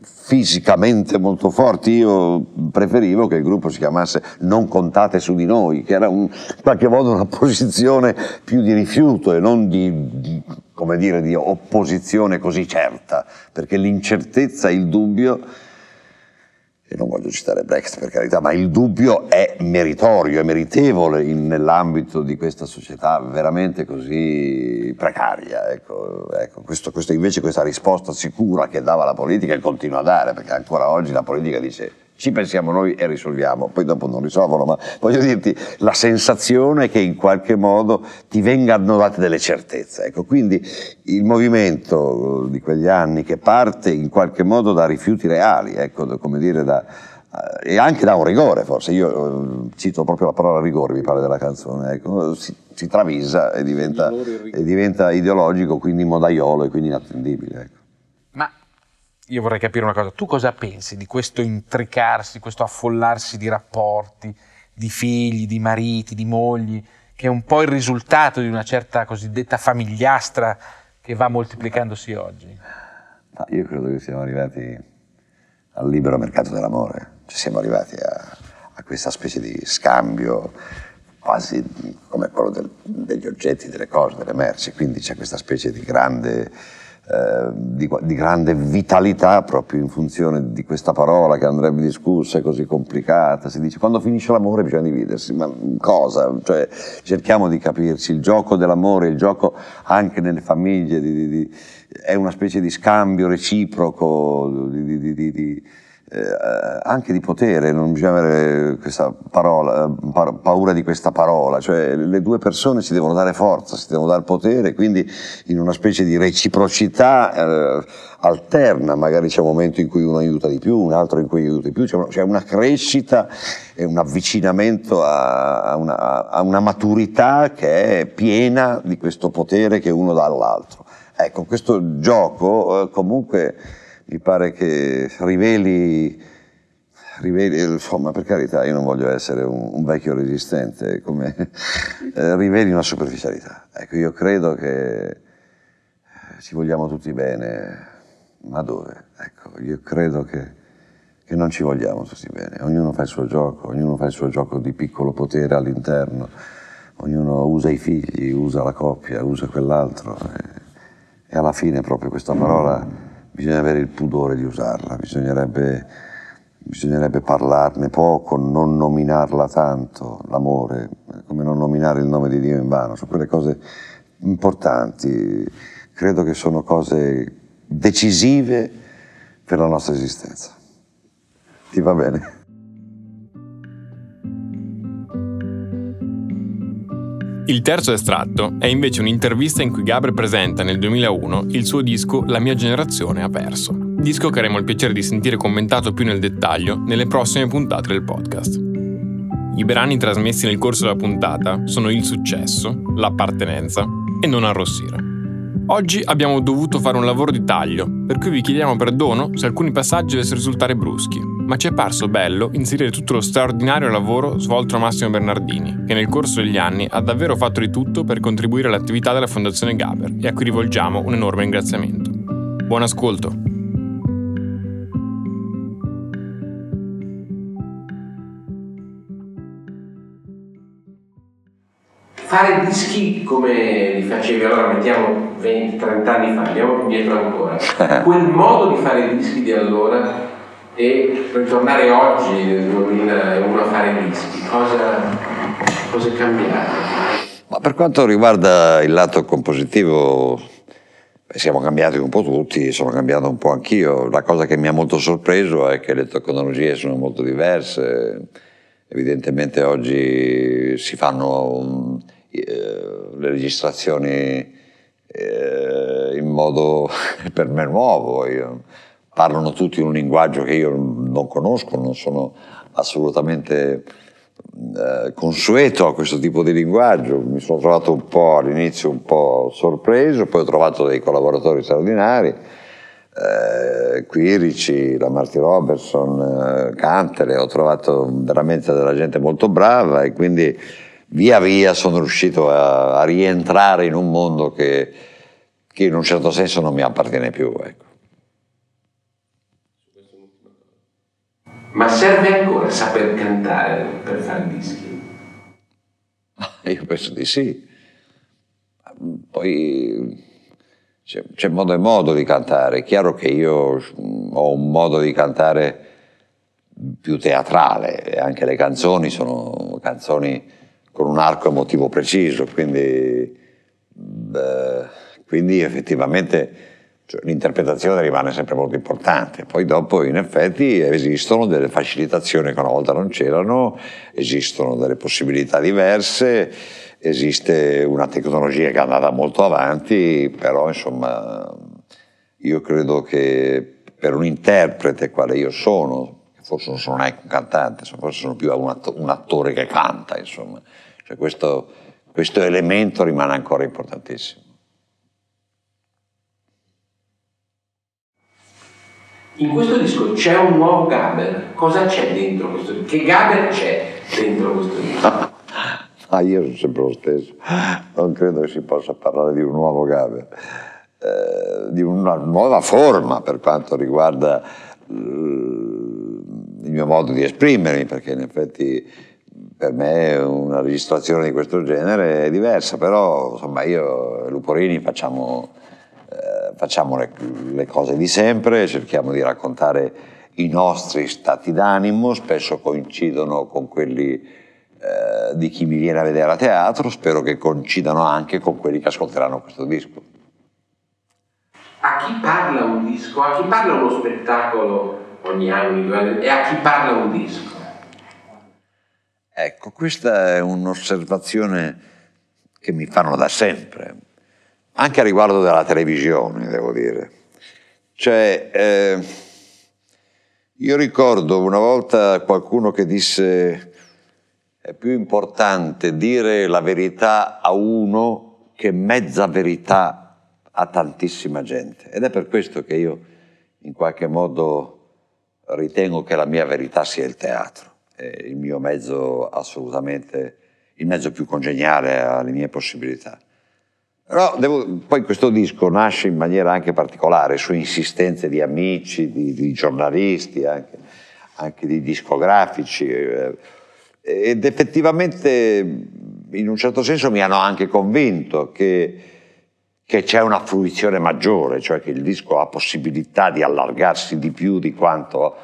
fisicamente molto forti, io preferivo che il gruppo si chiamasse Non contate su di noi, che era un, in qualche modo una posizione più di rifiuto e non di, di, come dire, di opposizione così certa, perché l'incertezza e il dubbio e non voglio citare Brecht per carità, ma il dubbio è meritorio, è meritevole in, nell'ambito di questa società veramente così precaria. Ecco, ecco questo, questo invece questa risposta sicura che dava la politica e continua a dare, perché ancora oggi la politica dice ci pensiamo noi e risolviamo, poi dopo non risolvono, ma voglio dirti, la sensazione che in qualche modo ti vengano date delle certezze. Ecco, quindi il movimento di quegli anni che parte in qualche modo da rifiuti reali, ecco, come dire, da, eh, e anche da un rigore forse, io eh, cito proprio la parola rigore, mi pare della canzone, ecco, si, si, travisa e diventa, e diventa, ideologico, quindi modaiolo e quindi inattendibile. Ecco io vorrei capire una cosa, tu cosa pensi di questo intricarsi, questo affollarsi di rapporti, di figli, di mariti, di mogli, che è un po' il risultato di una certa cosiddetta famigliastra che va moltiplicandosi oggi? Ma io credo che siamo arrivati al libero mercato dell'amore, cioè siamo arrivati a, a questa specie di scambio quasi come quello del, degli oggetti, delle cose, delle merci, quindi c'è questa specie di grande eh, di, di, grande vitalità proprio in funzione di questa parola che andrebbe discussa, è così complicata, si dice quando finisce l'amore bisogna dividersi, ma cosa? Cioè, cerchiamo di capirci, il gioco dell'amore, il gioco anche nelle famiglie di, di, è una specie di scambio reciproco di eh, anche di potere, non bisogna avere parola, pa- paura di questa parola, cioè le due persone si devono dare forza, si devono dare potere, quindi in una specie di reciprocità eh, alterna, magari c'è un momento in cui uno aiuta di più, un altro in cui aiuta di più, c'è una, una crescita e un avvicinamento a, a, una, a una maturità che è piena di questo potere che uno dà all'altro. Ecco, questo gioco eh, comunque mi pare che riveli, riveli, insomma per carità io non voglio essere un, un vecchio resistente, come, eh, riveli una superficialità. Ecco, io credo che ci vogliamo tutti bene, ma dove? Ecco, io credo che, che non ci vogliamo tutti bene, ognuno fa il suo gioco, ognuno fa il suo gioco di piccolo potere all'interno, ognuno usa i figli, usa la coppia, usa quell'altro e, e alla fine proprio questa parola bisogna avere il pudore di usarla, bisognerebbe, bisognerebbe parlarne poco, non nominarla tanto, l'amore, come non nominare il nome di Dio in vano, sono quelle cose importanti, credo che sono cose decisive per la nostra esistenza. Ti va bene? Il terzo estratto è invece un'intervista in cui Gabriel presenta nel 2001 il suo disco La mia generazione ha perso, disco che avremo il piacere di sentire commentato più nel dettaglio nelle prossime puntate del podcast. I brani trasmessi nel corso della puntata sono Il successo, L'appartenenza e Non arrossire. Oggi abbiamo dovuto fare un lavoro di taglio, per cui vi chiediamo perdono se alcuni passaggi dovessero risultare bruschi, ma ci è parso bello inserire tutto lo straordinario lavoro svolto da Massimo Bernardini, che nel corso degli anni ha davvero fatto di tutto per contribuire all'attività della Fondazione Gaber e a cui rivolgiamo un enorme ringraziamento. Buon ascolto! fare dischi come li facevi, allora mettiamo 20-30 anni fa, andiamo più dietro ancora, quel modo di fare dischi di allora e ritornare oggi nel 2001 a fare dischi, cosa, cosa è cambiato? Ma per quanto riguarda il lato compositivo, siamo cambiati un po' tutti, sono cambiato un po' anch'io. La cosa che mi ha molto sorpreso è che le tecnologie sono molto diverse. Evidentemente oggi si fanno eh, le registrazioni eh, in modo per me nuovo. Io, parlano tutti un linguaggio che io non conosco, non sono assolutamente eh, consueto a questo tipo di linguaggio. Mi sono trovato un po' all'inizio un po' sorpreso, poi ho trovato dei collaboratori straordinari. Eh, Quirici, la Marty Robertson, eh, Cantere, ho trovato veramente della gente molto brava e quindi via via sono riuscito a, a rientrare in un mondo che, che, in un certo senso non mi appartiene più. Ecco. Ma serve ancora saper cantare per fare dischi? Io penso di sì. Poi c'è, c'è, modo e modo di cantare. È chiaro che io ho un modo di cantare più teatrale e anche le canzoni sono canzoni con un arco emotivo preciso, quindi, beh, quindi effettivamente cioè, l'interpretazione rimane sempre molto importante. Poi dopo in effetti esistono delle facilitazioni che una volta non c'erano, esistono delle possibilità diverse, esiste una tecnologia che è andata molto avanti, però insomma io credo che per un interprete quale io sono, forse non sono neanche un cantante, forse sono più un attore che canta, insomma, cioè questo, questo elemento rimane ancora importantissimo. In questo disco c'è un nuovo Gaber, cosa c'è dentro questo disco? Che Gaber c'è dentro questo disco? Ah, io sono sempre lo stesso, non credo che si possa parlare di un nuovo Gaber, eh, di una nuova forma per quanto riguarda il mio modo di esprimermi, perché in effetti per me una registrazione di questo genere è diversa, però insomma io e Luporini facciamo, eh, facciamo le, le, cose di sempre, cerchiamo di raccontare i nostri stati d'animo, spesso coincidono con quelli eh, di chi mi viene a vedere a teatro, spero che coincidano anche con quelli che ascolteranno questo disco. A chi parla un disco? A chi parla uno spettacolo ogni anno e a chi parla un disco? Ecco, questa è un'osservazione che mi fanno da sempre, anche a riguardo della televisione, devo dire. Cioè, eh, io ricordo una volta qualcuno che disse è più importante dire la verità a uno che mezza verità a tantissima gente. Ed è per questo che io in qualche modo ritengo che la mia verità sia il teatro è il mio mezzo assolutamente, il mezzo più congeniale alle mie possibilità. Però devo, poi questo disco nasce in maniera anche particolare, su insistenze di amici, di, di giornalisti, anche, anche, di discografici, eh, ed effettivamente in un certo senso mi hanno anche convinto che, che c'è una fruizione maggiore, cioè che il disco ha possibilità di allargarsi di più di quanto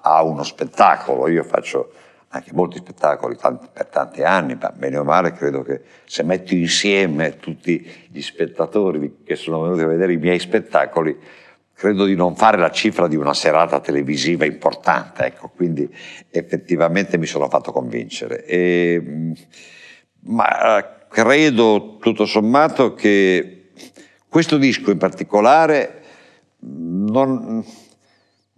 ha uno spettacolo. Io faccio anche molti spettacoli tanti, per tanti anni, ma bene o male credo che se metto insieme tutti gli spettatori che sono venuti a vedere i miei spettacoli, credo di non fare la cifra di una serata televisiva importante, ecco, quindi effettivamente mi sono fatto convincere. E, ma eh, credo tutto sommato che questo disco in particolare non,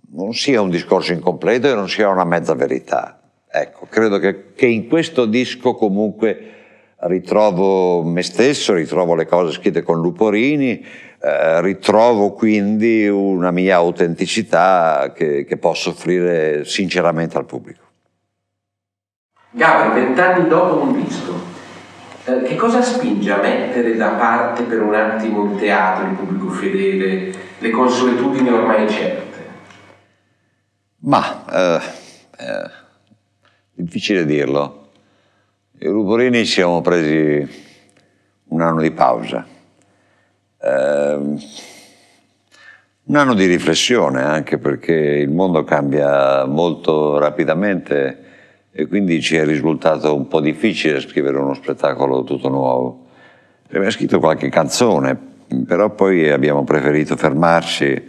non sia un discorso incompleto e non sia una mezza verità Ecco, credo che, che, in questo disco comunque ritrovo me stesso, ritrovo le cose scritte con Luporini, eh, ritrovo quindi una mia autenticità che, che posso offrire sinceramente al pubblico. Gabri, vent'anni dopo un disco, eh, che cosa spinge a mettere da parte per un attimo il teatro, il pubblico fedele, le consuetudini ormai certe? Ma... Eh, eh difficile dirlo. I Ruborini ci siamo presi un anno di pausa, eh, un anno di riflessione anche perché il mondo cambia molto rapidamente e quindi ci è risultato un po' difficile scrivere uno spettacolo tutto nuovo. Abbiamo scritto qualche canzone, però poi abbiamo preferito fermarci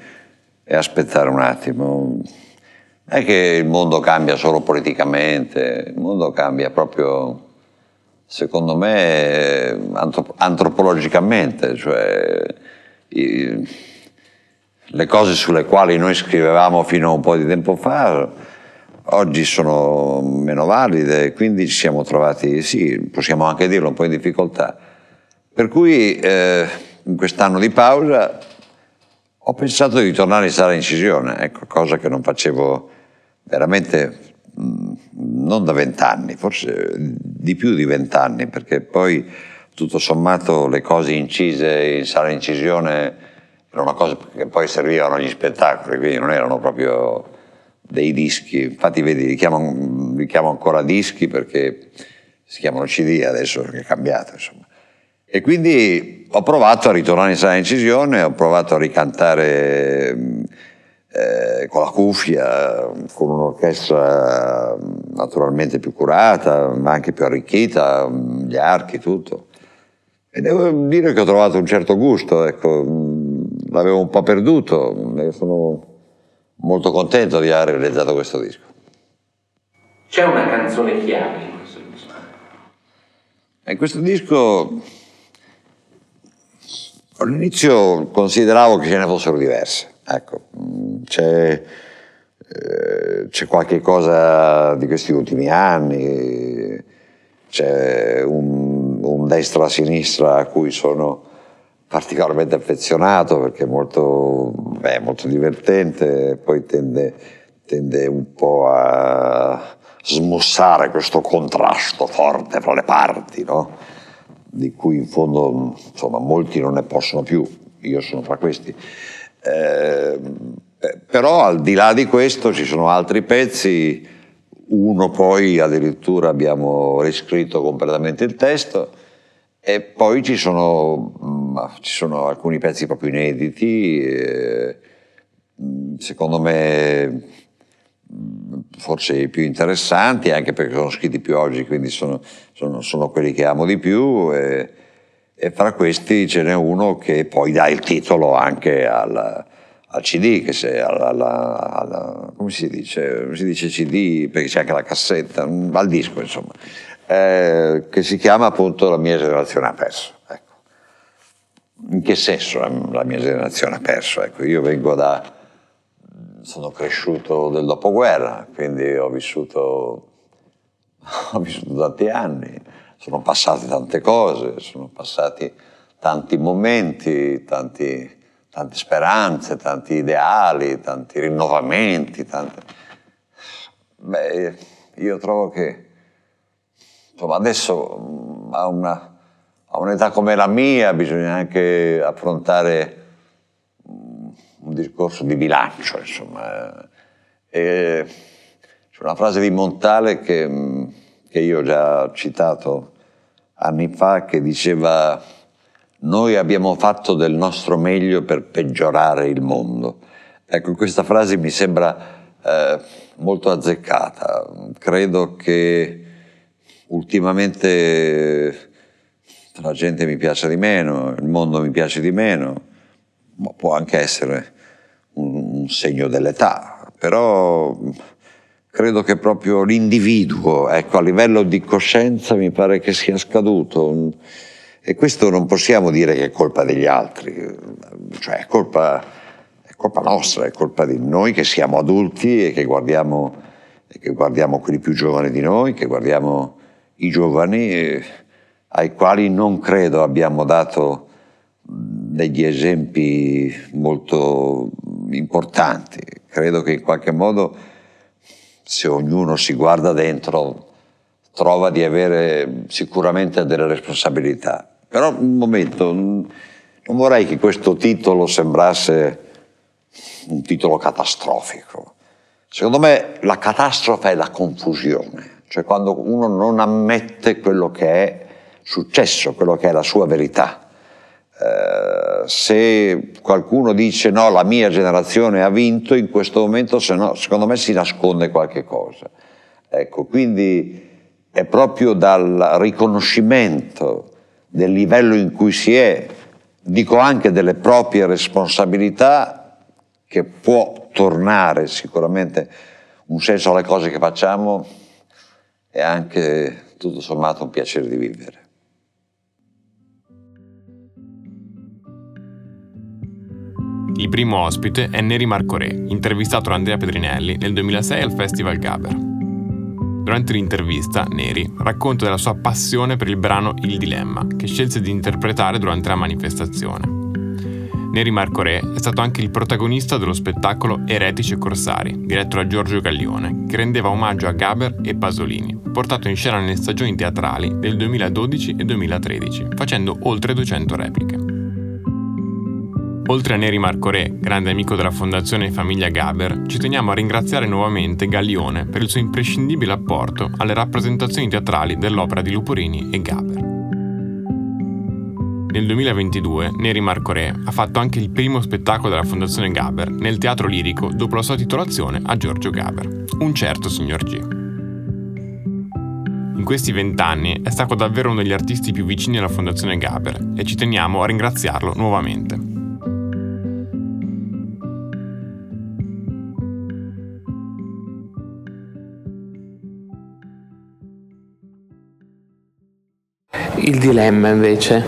e aspettare un attimo è che il mondo cambia solo politicamente, il mondo cambia proprio, secondo me, antropologicamente, cioè i, le cose sulle quali noi scrivevamo fino a un po' di tempo fa oggi sono meno valide, quindi ci siamo trovati, sì, possiamo anche dirlo, un po' in difficoltà. Per cui eh, in quest'anno di pausa ho pensato di tornare in sala incisione, ecco, cosa che non facevo veramente mh, non da vent'anni, forse di più di vent'anni, perché poi tutto sommato le cose incise in sala incisione erano cose che poi servivano agli spettacoli, quindi non erano proprio dei dischi, infatti vedi li chiamo, li chiamo ancora dischi perché si chiamano CD adesso che è cambiato insomma. E quindi ho provato a ritornare in sala incisione, ho provato a ricantare eh, con la cuffia, con un'orchestra naturalmente più curata, ma anche più arricchita, gli archi, tutto. E devo dire che ho trovato un certo gusto, ecco, l'avevo un po' perduto e sono molto contento di aver realizzato questo disco. C'è una canzone chiave in questo disco? In questo disco all'inizio consideravo che ce ne fossero diverse. Ecco, c'è, eh, c'è qualche cosa di questi ultimi anni, c'è un, un destra-sinistra a cui sono particolarmente affezionato perché è molto, beh, molto divertente, poi tende, tende un po' a smussare questo contrasto forte fra le parti, no? di cui in fondo insomma, molti non ne possono più, io sono fra questi. Eh, però al di là di questo ci sono altri pezzi, uno poi addirittura abbiamo riscritto completamente il testo e poi ci sono, mm, ci sono alcuni pezzi proprio inediti, eh, secondo me mm, forse i più interessanti anche perché sono scritti più oggi, quindi sono, sono, sono quelli che amo di più. E, e fra questi ce n'è uno che poi dà il titolo anche al, al CD, che se, alla, alla, alla, come si dice? Si dice CD perché c'è anche la cassetta, al disco insomma, eh, che si chiama appunto La mia generazione ha perso. Ecco. In che senso la, mia generazione ha perso? Ecco, io vengo da, sono cresciuto del dopoguerra, quindi ho vissuto, ho vissuto tanti anni sono passate tante cose, sono passati tanti momenti, tanti, tante speranze, tanti ideali, tanti rinnovamenti. Tante... Beh, io trovo che insomma, adesso mm, una, a un'età come la mia bisogna anche affrontare un discorso di bilancio, insomma. E c'è una frase di Montale che, che io ho già citato anni fa che diceva noi abbiamo fatto del nostro meglio per peggiorare il mondo. Ecco, questa frase mi sembra eh, molto azzeccata. Credo che ultimamente la gente mi piace di meno, il mondo mi piace di meno, può anche essere un, un segno dell'età, però credo che proprio l'individuo, ecco, a livello di coscienza mi pare che sia scaduto. E questo non possiamo dire che è colpa degli altri, cioè è colpa, è colpa nostra, è colpa di noi che siamo adulti e che guardiamo, e che guardiamo quelli più giovani di noi, che guardiamo i giovani ai quali non credo abbiamo dato degli esempi molto importanti. Credo che in qualche modo se ognuno si guarda dentro trova di avere sicuramente delle responsabilità. Però un momento, non vorrei che questo titolo sembrasse un titolo catastrofico. Secondo me la catastrofe è la confusione, cioè quando uno non ammette quello che è successo, quello che è la sua verità. Eh, se qualcuno dice no, la mia generazione ha vinto, in questo momento no, secondo me si nasconde qualche cosa. Ecco, quindi è proprio dal riconoscimento del livello in cui si è, dico anche delle proprie responsabilità, che può tornare sicuramente un senso alle cose che facciamo e anche tutto sommato un piacere di vivere. Il primo ospite è Neri Marco Re, intervistato da Andrea Pedrinelli nel 2006 al Festival Gaber. Durante l'intervista, Neri racconta della sua passione per il brano Il Dilemma, che scelse di interpretare durante la manifestazione. Neri Marco Re è stato anche il protagonista dello spettacolo Eretici e Corsari, diretto da Giorgio Gaglione, che rendeva omaggio a Gaber e Pasolini, portato in scena nelle stagioni teatrali del 2012 e 2013, facendo oltre 200 repliche. Oltre a Neri Marco Re, grande amico della Fondazione Famiglia Gaber, ci teniamo a ringraziare nuovamente Gaglione per il suo imprescindibile apporto alle rappresentazioni teatrali dell'opera di Luporini e Gaber. Nel 2022 Neri Marco Re ha fatto anche il primo spettacolo della Fondazione Gaber nel teatro lirico dopo la sua titolazione a Giorgio Gaber, Un certo signor G. In questi vent'anni è stato davvero uno degli artisti più vicini alla Fondazione Gaber e ci teniamo a ringraziarlo nuovamente. Il dilemma invece,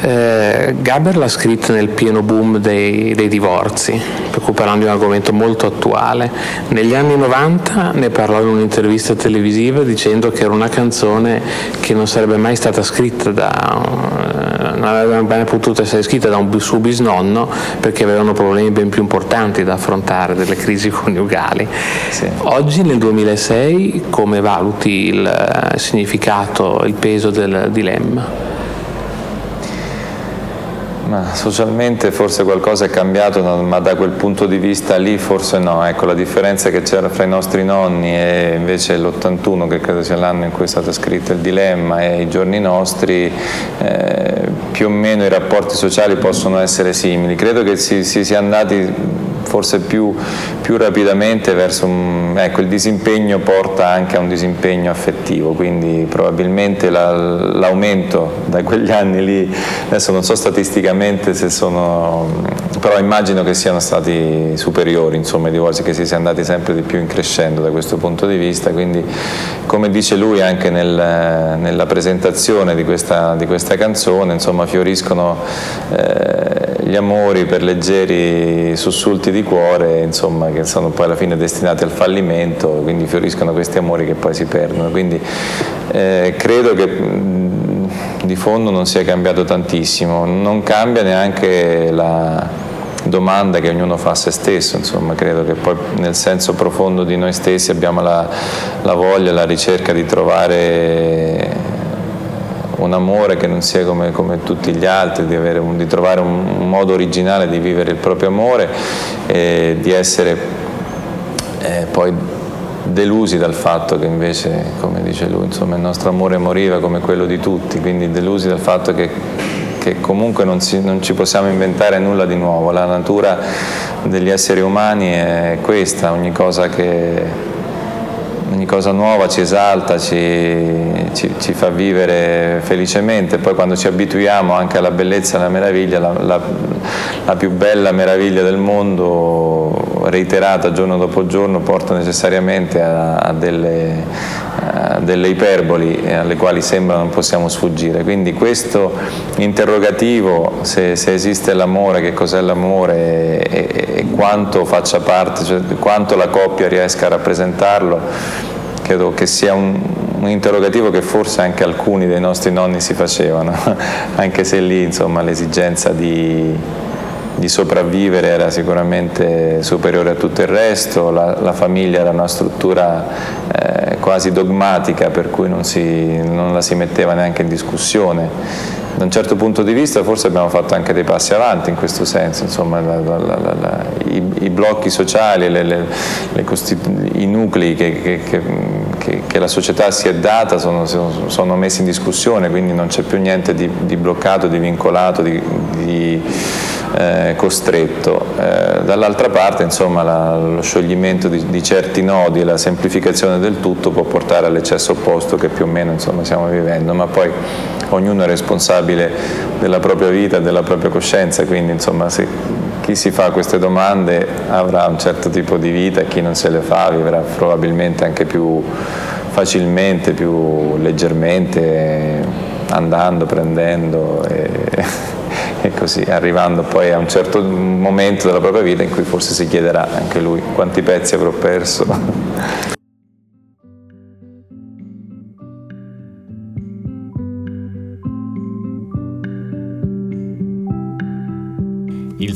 eh, Gaber l'ha scritto nel pieno boom dei, dei divorzi, per un argomento molto attuale. Negli anni 90 ne parlò in un'intervista televisiva dicendo che era una canzone che non sarebbe mai stata scritta da, non avrebbe mai potuto essere scritta da un suo bisnonno perché avevano problemi ben più importanti da affrontare, delle crisi coniugali. Sì. Oggi nel 2006 come valuti il significato, il peso del dilemma? Ma socialmente forse qualcosa è cambiato, ma da quel punto di vista lì forse no. Ecco, la differenza che c'era fra i nostri nonni e invece l'81, che credo sia l'anno in cui è stato scritto il dilemma, e i giorni nostri, eh, più o meno i rapporti sociali possono essere simili. Credo che si, si sia andati forse più, più rapidamente verso un, ecco, il disimpegno porta anche a un disimpegno affettivo, quindi probabilmente la, l'aumento da quegli anni lì, adesso non so statisticamente se sono, però immagino che siano stati superiori, insomma i divorzi che si sia andati sempre di più in crescendo da questo punto di vista, quindi come dice lui anche nel, nella presentazione di questa, di questa, canzone, insomma fioriscono eh, gli amori per leggeri sussulti di di cuore insomma, che sono poi alla fine destinati al fallimento, quindi fioriscono questi amori che poi si perdono. Quindi eh, credo che di fondo non sia cambiato tantissimo, non cambia neanche la domanda che ognuno fa a se stesso, insomma, credo che poi nel senso profondo di noi stessi abbiamo la, la voglia, la ricerca di trovare un amore che non sia come, come tutti gli altri, di, un, di trovare un, un, modo originale di vivere il proprio amore e di essere eh, poi delusi dal fatto che invece, come dice lui, insomma, il nostro amore moriva come quello di tutti, quindi delusi dal fatto che, che comunque non, si, non, ci possiamo inventare nulla di nuovo, la natura degli esseri umani è questa, ogni cosa che ogni cosa nuova ci esalta, ci, ci, ci, fa vivere felicemente, poi quando ci abituiamo anche alla bellezza e alla meraviglia, la, la, la più bella meraviglia del mondo, reiterata giorno dopo giorno, porta necessariamente a, a delle, delle iperboli alle quali sembra non possiamo sfuggire. Quindi questo interrogativo, se, se esiste l'amore, che cos'è l'amore e, e, quanto faccia parte, cioè quanto la coppia riesca a rappresentarlo, credo che sia un, un, interrogativo che forse anche alcuni dei nostri nonni si facevano, anche se lì insomma l'esigenza di, di, sopravvivere era sicuramente superiore a tutto il resto, la, la famiglia era una struttura eh, quasi dogmatica per cui non, si, non la si metteva neanche in discussione da un certo punto di vista forse abbiamo fatto anche dei passi avanti in questo senso, insomma, la, la, la, i, i, blocchi sociali, le, le, le i nuclei che, che, che, che, la società si è data sono, sono, messi in discussione, quindi non c'è più niente di, di bloccato, di vincolato, di, di eh, costretto. Eh, dall'altra parte insomma, lo scioglimento di, di, certi nodi la semplificazione del tutto può portare all'eccesso opposto che più o meno insomma, stiamo vivendo, ma poi ognuno è responsabile della propria vita della propria coscienza, quindi insomma, se chi si fa queste domande avrà un certo tipo di vita e chi non se le fa vivrà probabilmente anche più facilmente, più leggermente, andando, prendendo. E e così arrivando poi a un certo momento della propria vita in cui forse si chiederà anche lui quanti pezzi avrò perso.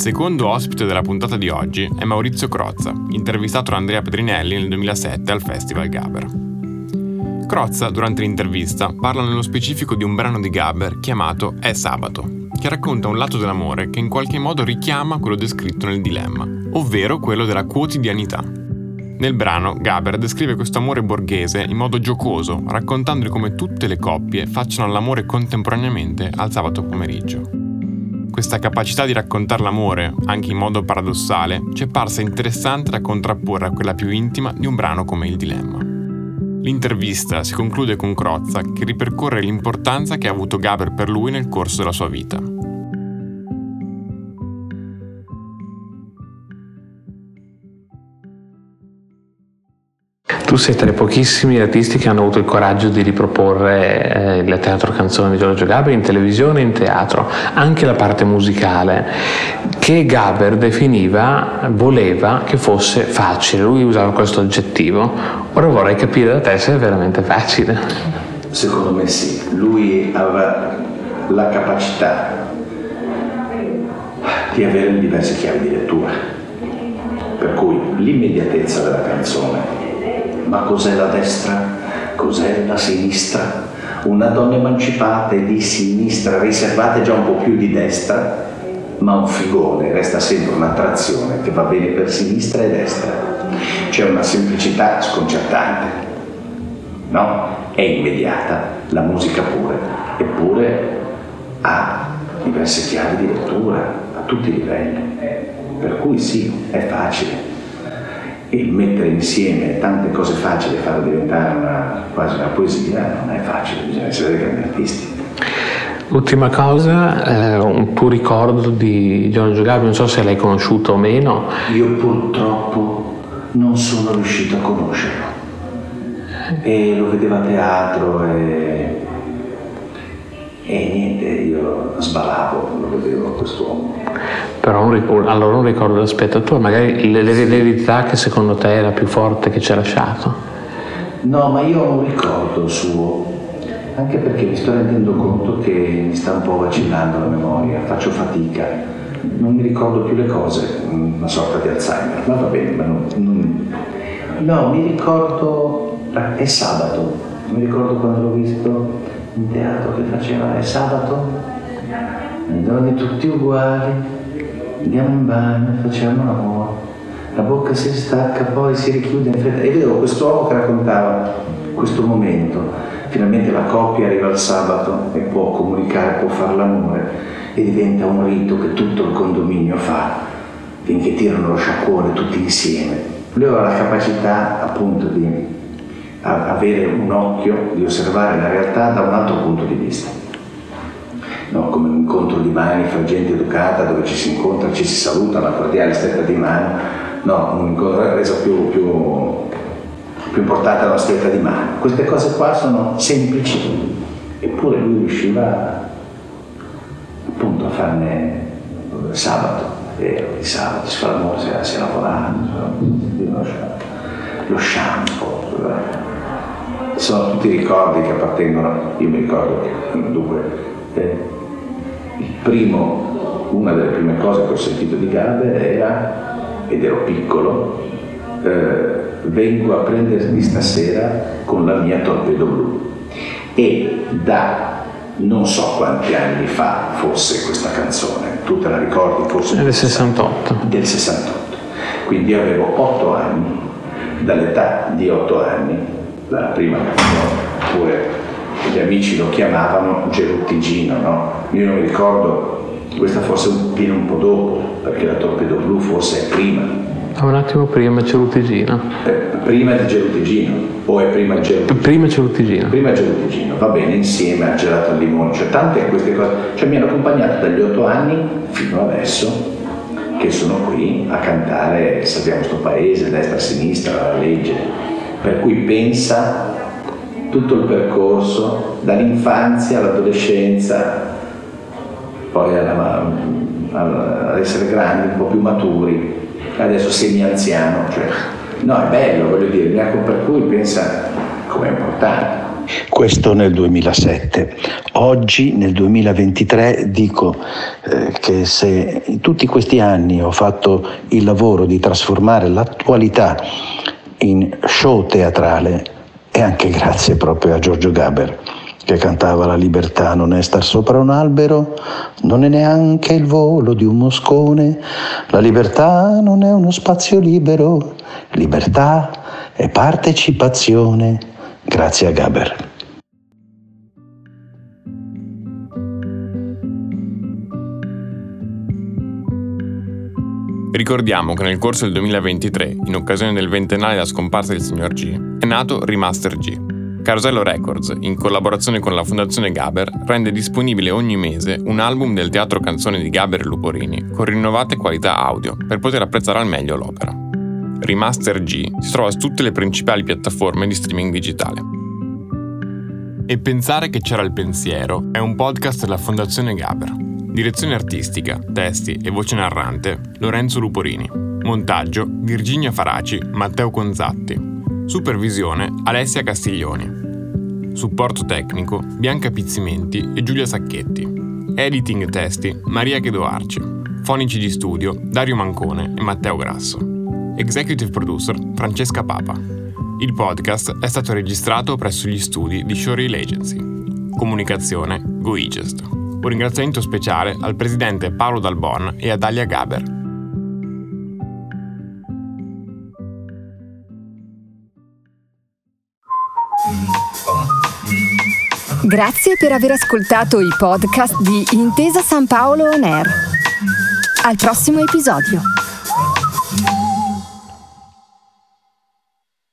Secondo ospite della puntata di oggi è Maurizio Crozza, intervistato da Andrea Pedrinelli nel 2007 al Festival Gaber. Crozza, durante l'intervista, parla nello specifico di un brano di Gaber chiamato È sabato, che racconta un lato dell'amore che in qualche modo richiama quello descritto nel dilemma, ovvero quello della quotidianità. Nel brano, Gaber descrive questo amore borghese in modo giocoso, raccontando come tutte le coppie facciano l'amore contemporaneamente al sabato pomeriggio. Questa capacità di raccontare l'amore, anche in modo paradossale, ci è parsa interessante da contrapporre a quella più intima di un brano come Il Dilemma. L'intervista si conclude con Crozza che ripercorre l'importanza che ha avuto Gaber per lui nel corso della sua vita. Tu sei tra i pochissimi artisti che hanno avuto il coraggio di riproporre eh, il teatro canzone di Giorgio Gaber in televisione e in teatro, anche la parte musicale, che Gaber definiva, voleva che fosse facile, lui usava questo aggettivo. Ora vorrei capire da te se è veramente facile. Secondo me sì, lui aveva la capacità di avere diverse chiavi di lettura, per cui l'immediatezza della canzone ma cos'è la destra? Cos'è la sinistra? Una donna emancipata e di sinistra, riservata già un po' più di destra, ma un figone resta sempre un'attrazione che va bene per sinistra e destra. C'è una semplicità sconcertante, no? È immediata, la musica pure, eppure ha diverse chiavi di lettura a tutti i livelli. Per cui sì, è facile, e mettere insieme tante cose facili e farle diventare una, quasi una poesia non è facile, bisogna essere dei grandi artisti. Ultima cosa, eh, un tuo ricordo di Giorgio Gabi, non so se l'hai conosciuto o meno. Io purtroppo non sono riuscito a conoscerlo. E lo vedevo a teatro e, e niente, io sbalavo, lo vedevo quest'uomo però un ricordo, allora un ricordo dello spettatore, magari l'eredità che secondo te era più forte che ci ha lasciato. No, ma io ho un ricordo suo, anche perché mi sto rendendo conto che mi sta un po' vacillando la memoria, faccio fatica, non mi ricordo più le cose, una sorta di Alzheimer, ma va bene, ma non, non... No, mi ricordo, è sabato, mi ricordo quando l'ho visto in teatro che faceva, è sabato, le donne tutti uguali, andiamo in bagno, facciamo l'amore, la bocca si stacca, poi si richiude in fretta. E vedevo quest'uomo che raccontava questo momento, finalmente la coppia arriva il sabato e può comunicare, può fare l'amore e diventa un rito che tutto il condominio fa, finché tirano lo sciacquone tutti insieme. Lui aveva la capacità appunto di avere un occhio, di osservare la realtà da un altro punto di vista. No, come un incontro di mani fra gente educata dove ci si incontra, ci si saluta, una cordiale stretta di mano, no, un incontro reso più, più, più importante la stretta di mano. Queste cose qua sono semplici, eppure lui riusciva appunto a farne sabato, vero, di sabato, si fa l'amore, si, si è lavorato, lo shampoo, sono tutti ricordi che appartengono, io mi ricordo dunque, eh, il primo, una delle prime cose che ho sentito di Gaber era, ed ero piccolo, eh, vengo a prendermi stasera con la mia torpedo blu. E da non so quanti anni fa fosse questa canzone, tu te la ricordi forse? Del 68. Del 68. Quindi avevo 8 anni, dall'età di 8 anni, la prima oppure gli amici lo chiamavano Geruttigino, no? Io non mi ricordo, questa forse viene un po' dopo, perché la Torpedo Blu forse è prima, un attimo prima Cerutigino. Eh, prima di Cerutigino o è prima il Cerutigino? Prima Cerutigino. Prima Cerutigino, va bene, insieme al gelato al limone, cioè tante queste cose, cioè mi hanno accompagnato dagli otto anni fino adesso che sono qui a cantare Sappiamo sto paese, destra, sinistra, la legge, per cui pensa tutto il percorso dall'infanzia all'adolescenza, poi alla, ad essere grandi, un po' più maturi, adesso semi-anziano, cioè, no, è bello, voglio dire, per cui pensa com'è importante. Questo nel 2007. Oggi, nel 2023, dico eh, che se in tutti questi anni ho fatto il lavoro di trasformare l'attualità in show teatrale, è anche grazie proprio a Giorgio Gaber che cantava la libertà non è star sopra un albero, non è neanche il volo di un moscone, la libertà non è uno spazio libero, libertà è partecipazione. Grazie a Gaber. Ricordiamo che nel corso del 2023, in occasione del ventennale della scomparsa del signor G, è nato Remaster G, Carosello Records, in collaborazione con la Fondazione Gaber, rende disponibile ogni mese un album del teatro canzone di Gaber e Luporini con rinnovate qualità audio per poter apprezzare al meglio l'opera. Remaster G si trova su tutte le principali piattaforme di streaming digitale. E pensare che c'era il pensiero è un podcast della Fondazione Gaber. Direzione artistica, testi e voce narrante Lorenzo Luporini. Montaggio Virginia Faraci, Matteo Conzatti. Supervisione Alessia Castiglioni. Supporto tecnico Bianca Pizzimenti e Giulia Sacchetti. Editing testi Maria Chedoarci. Fonici di studio Dario Mancone e Matteo Grasso. Executive producer Francesca Papa. Il podcast è stato registrato presso gli studi di Showreel Agency. Comunicazione GoEgest. Un ringraziamento speciale al presidente Paolo Dalbon e a Dalia Gaber. Grazie per aver ascoltato i podcast di Intesa San Paolo On Air. Al prossimo episodio.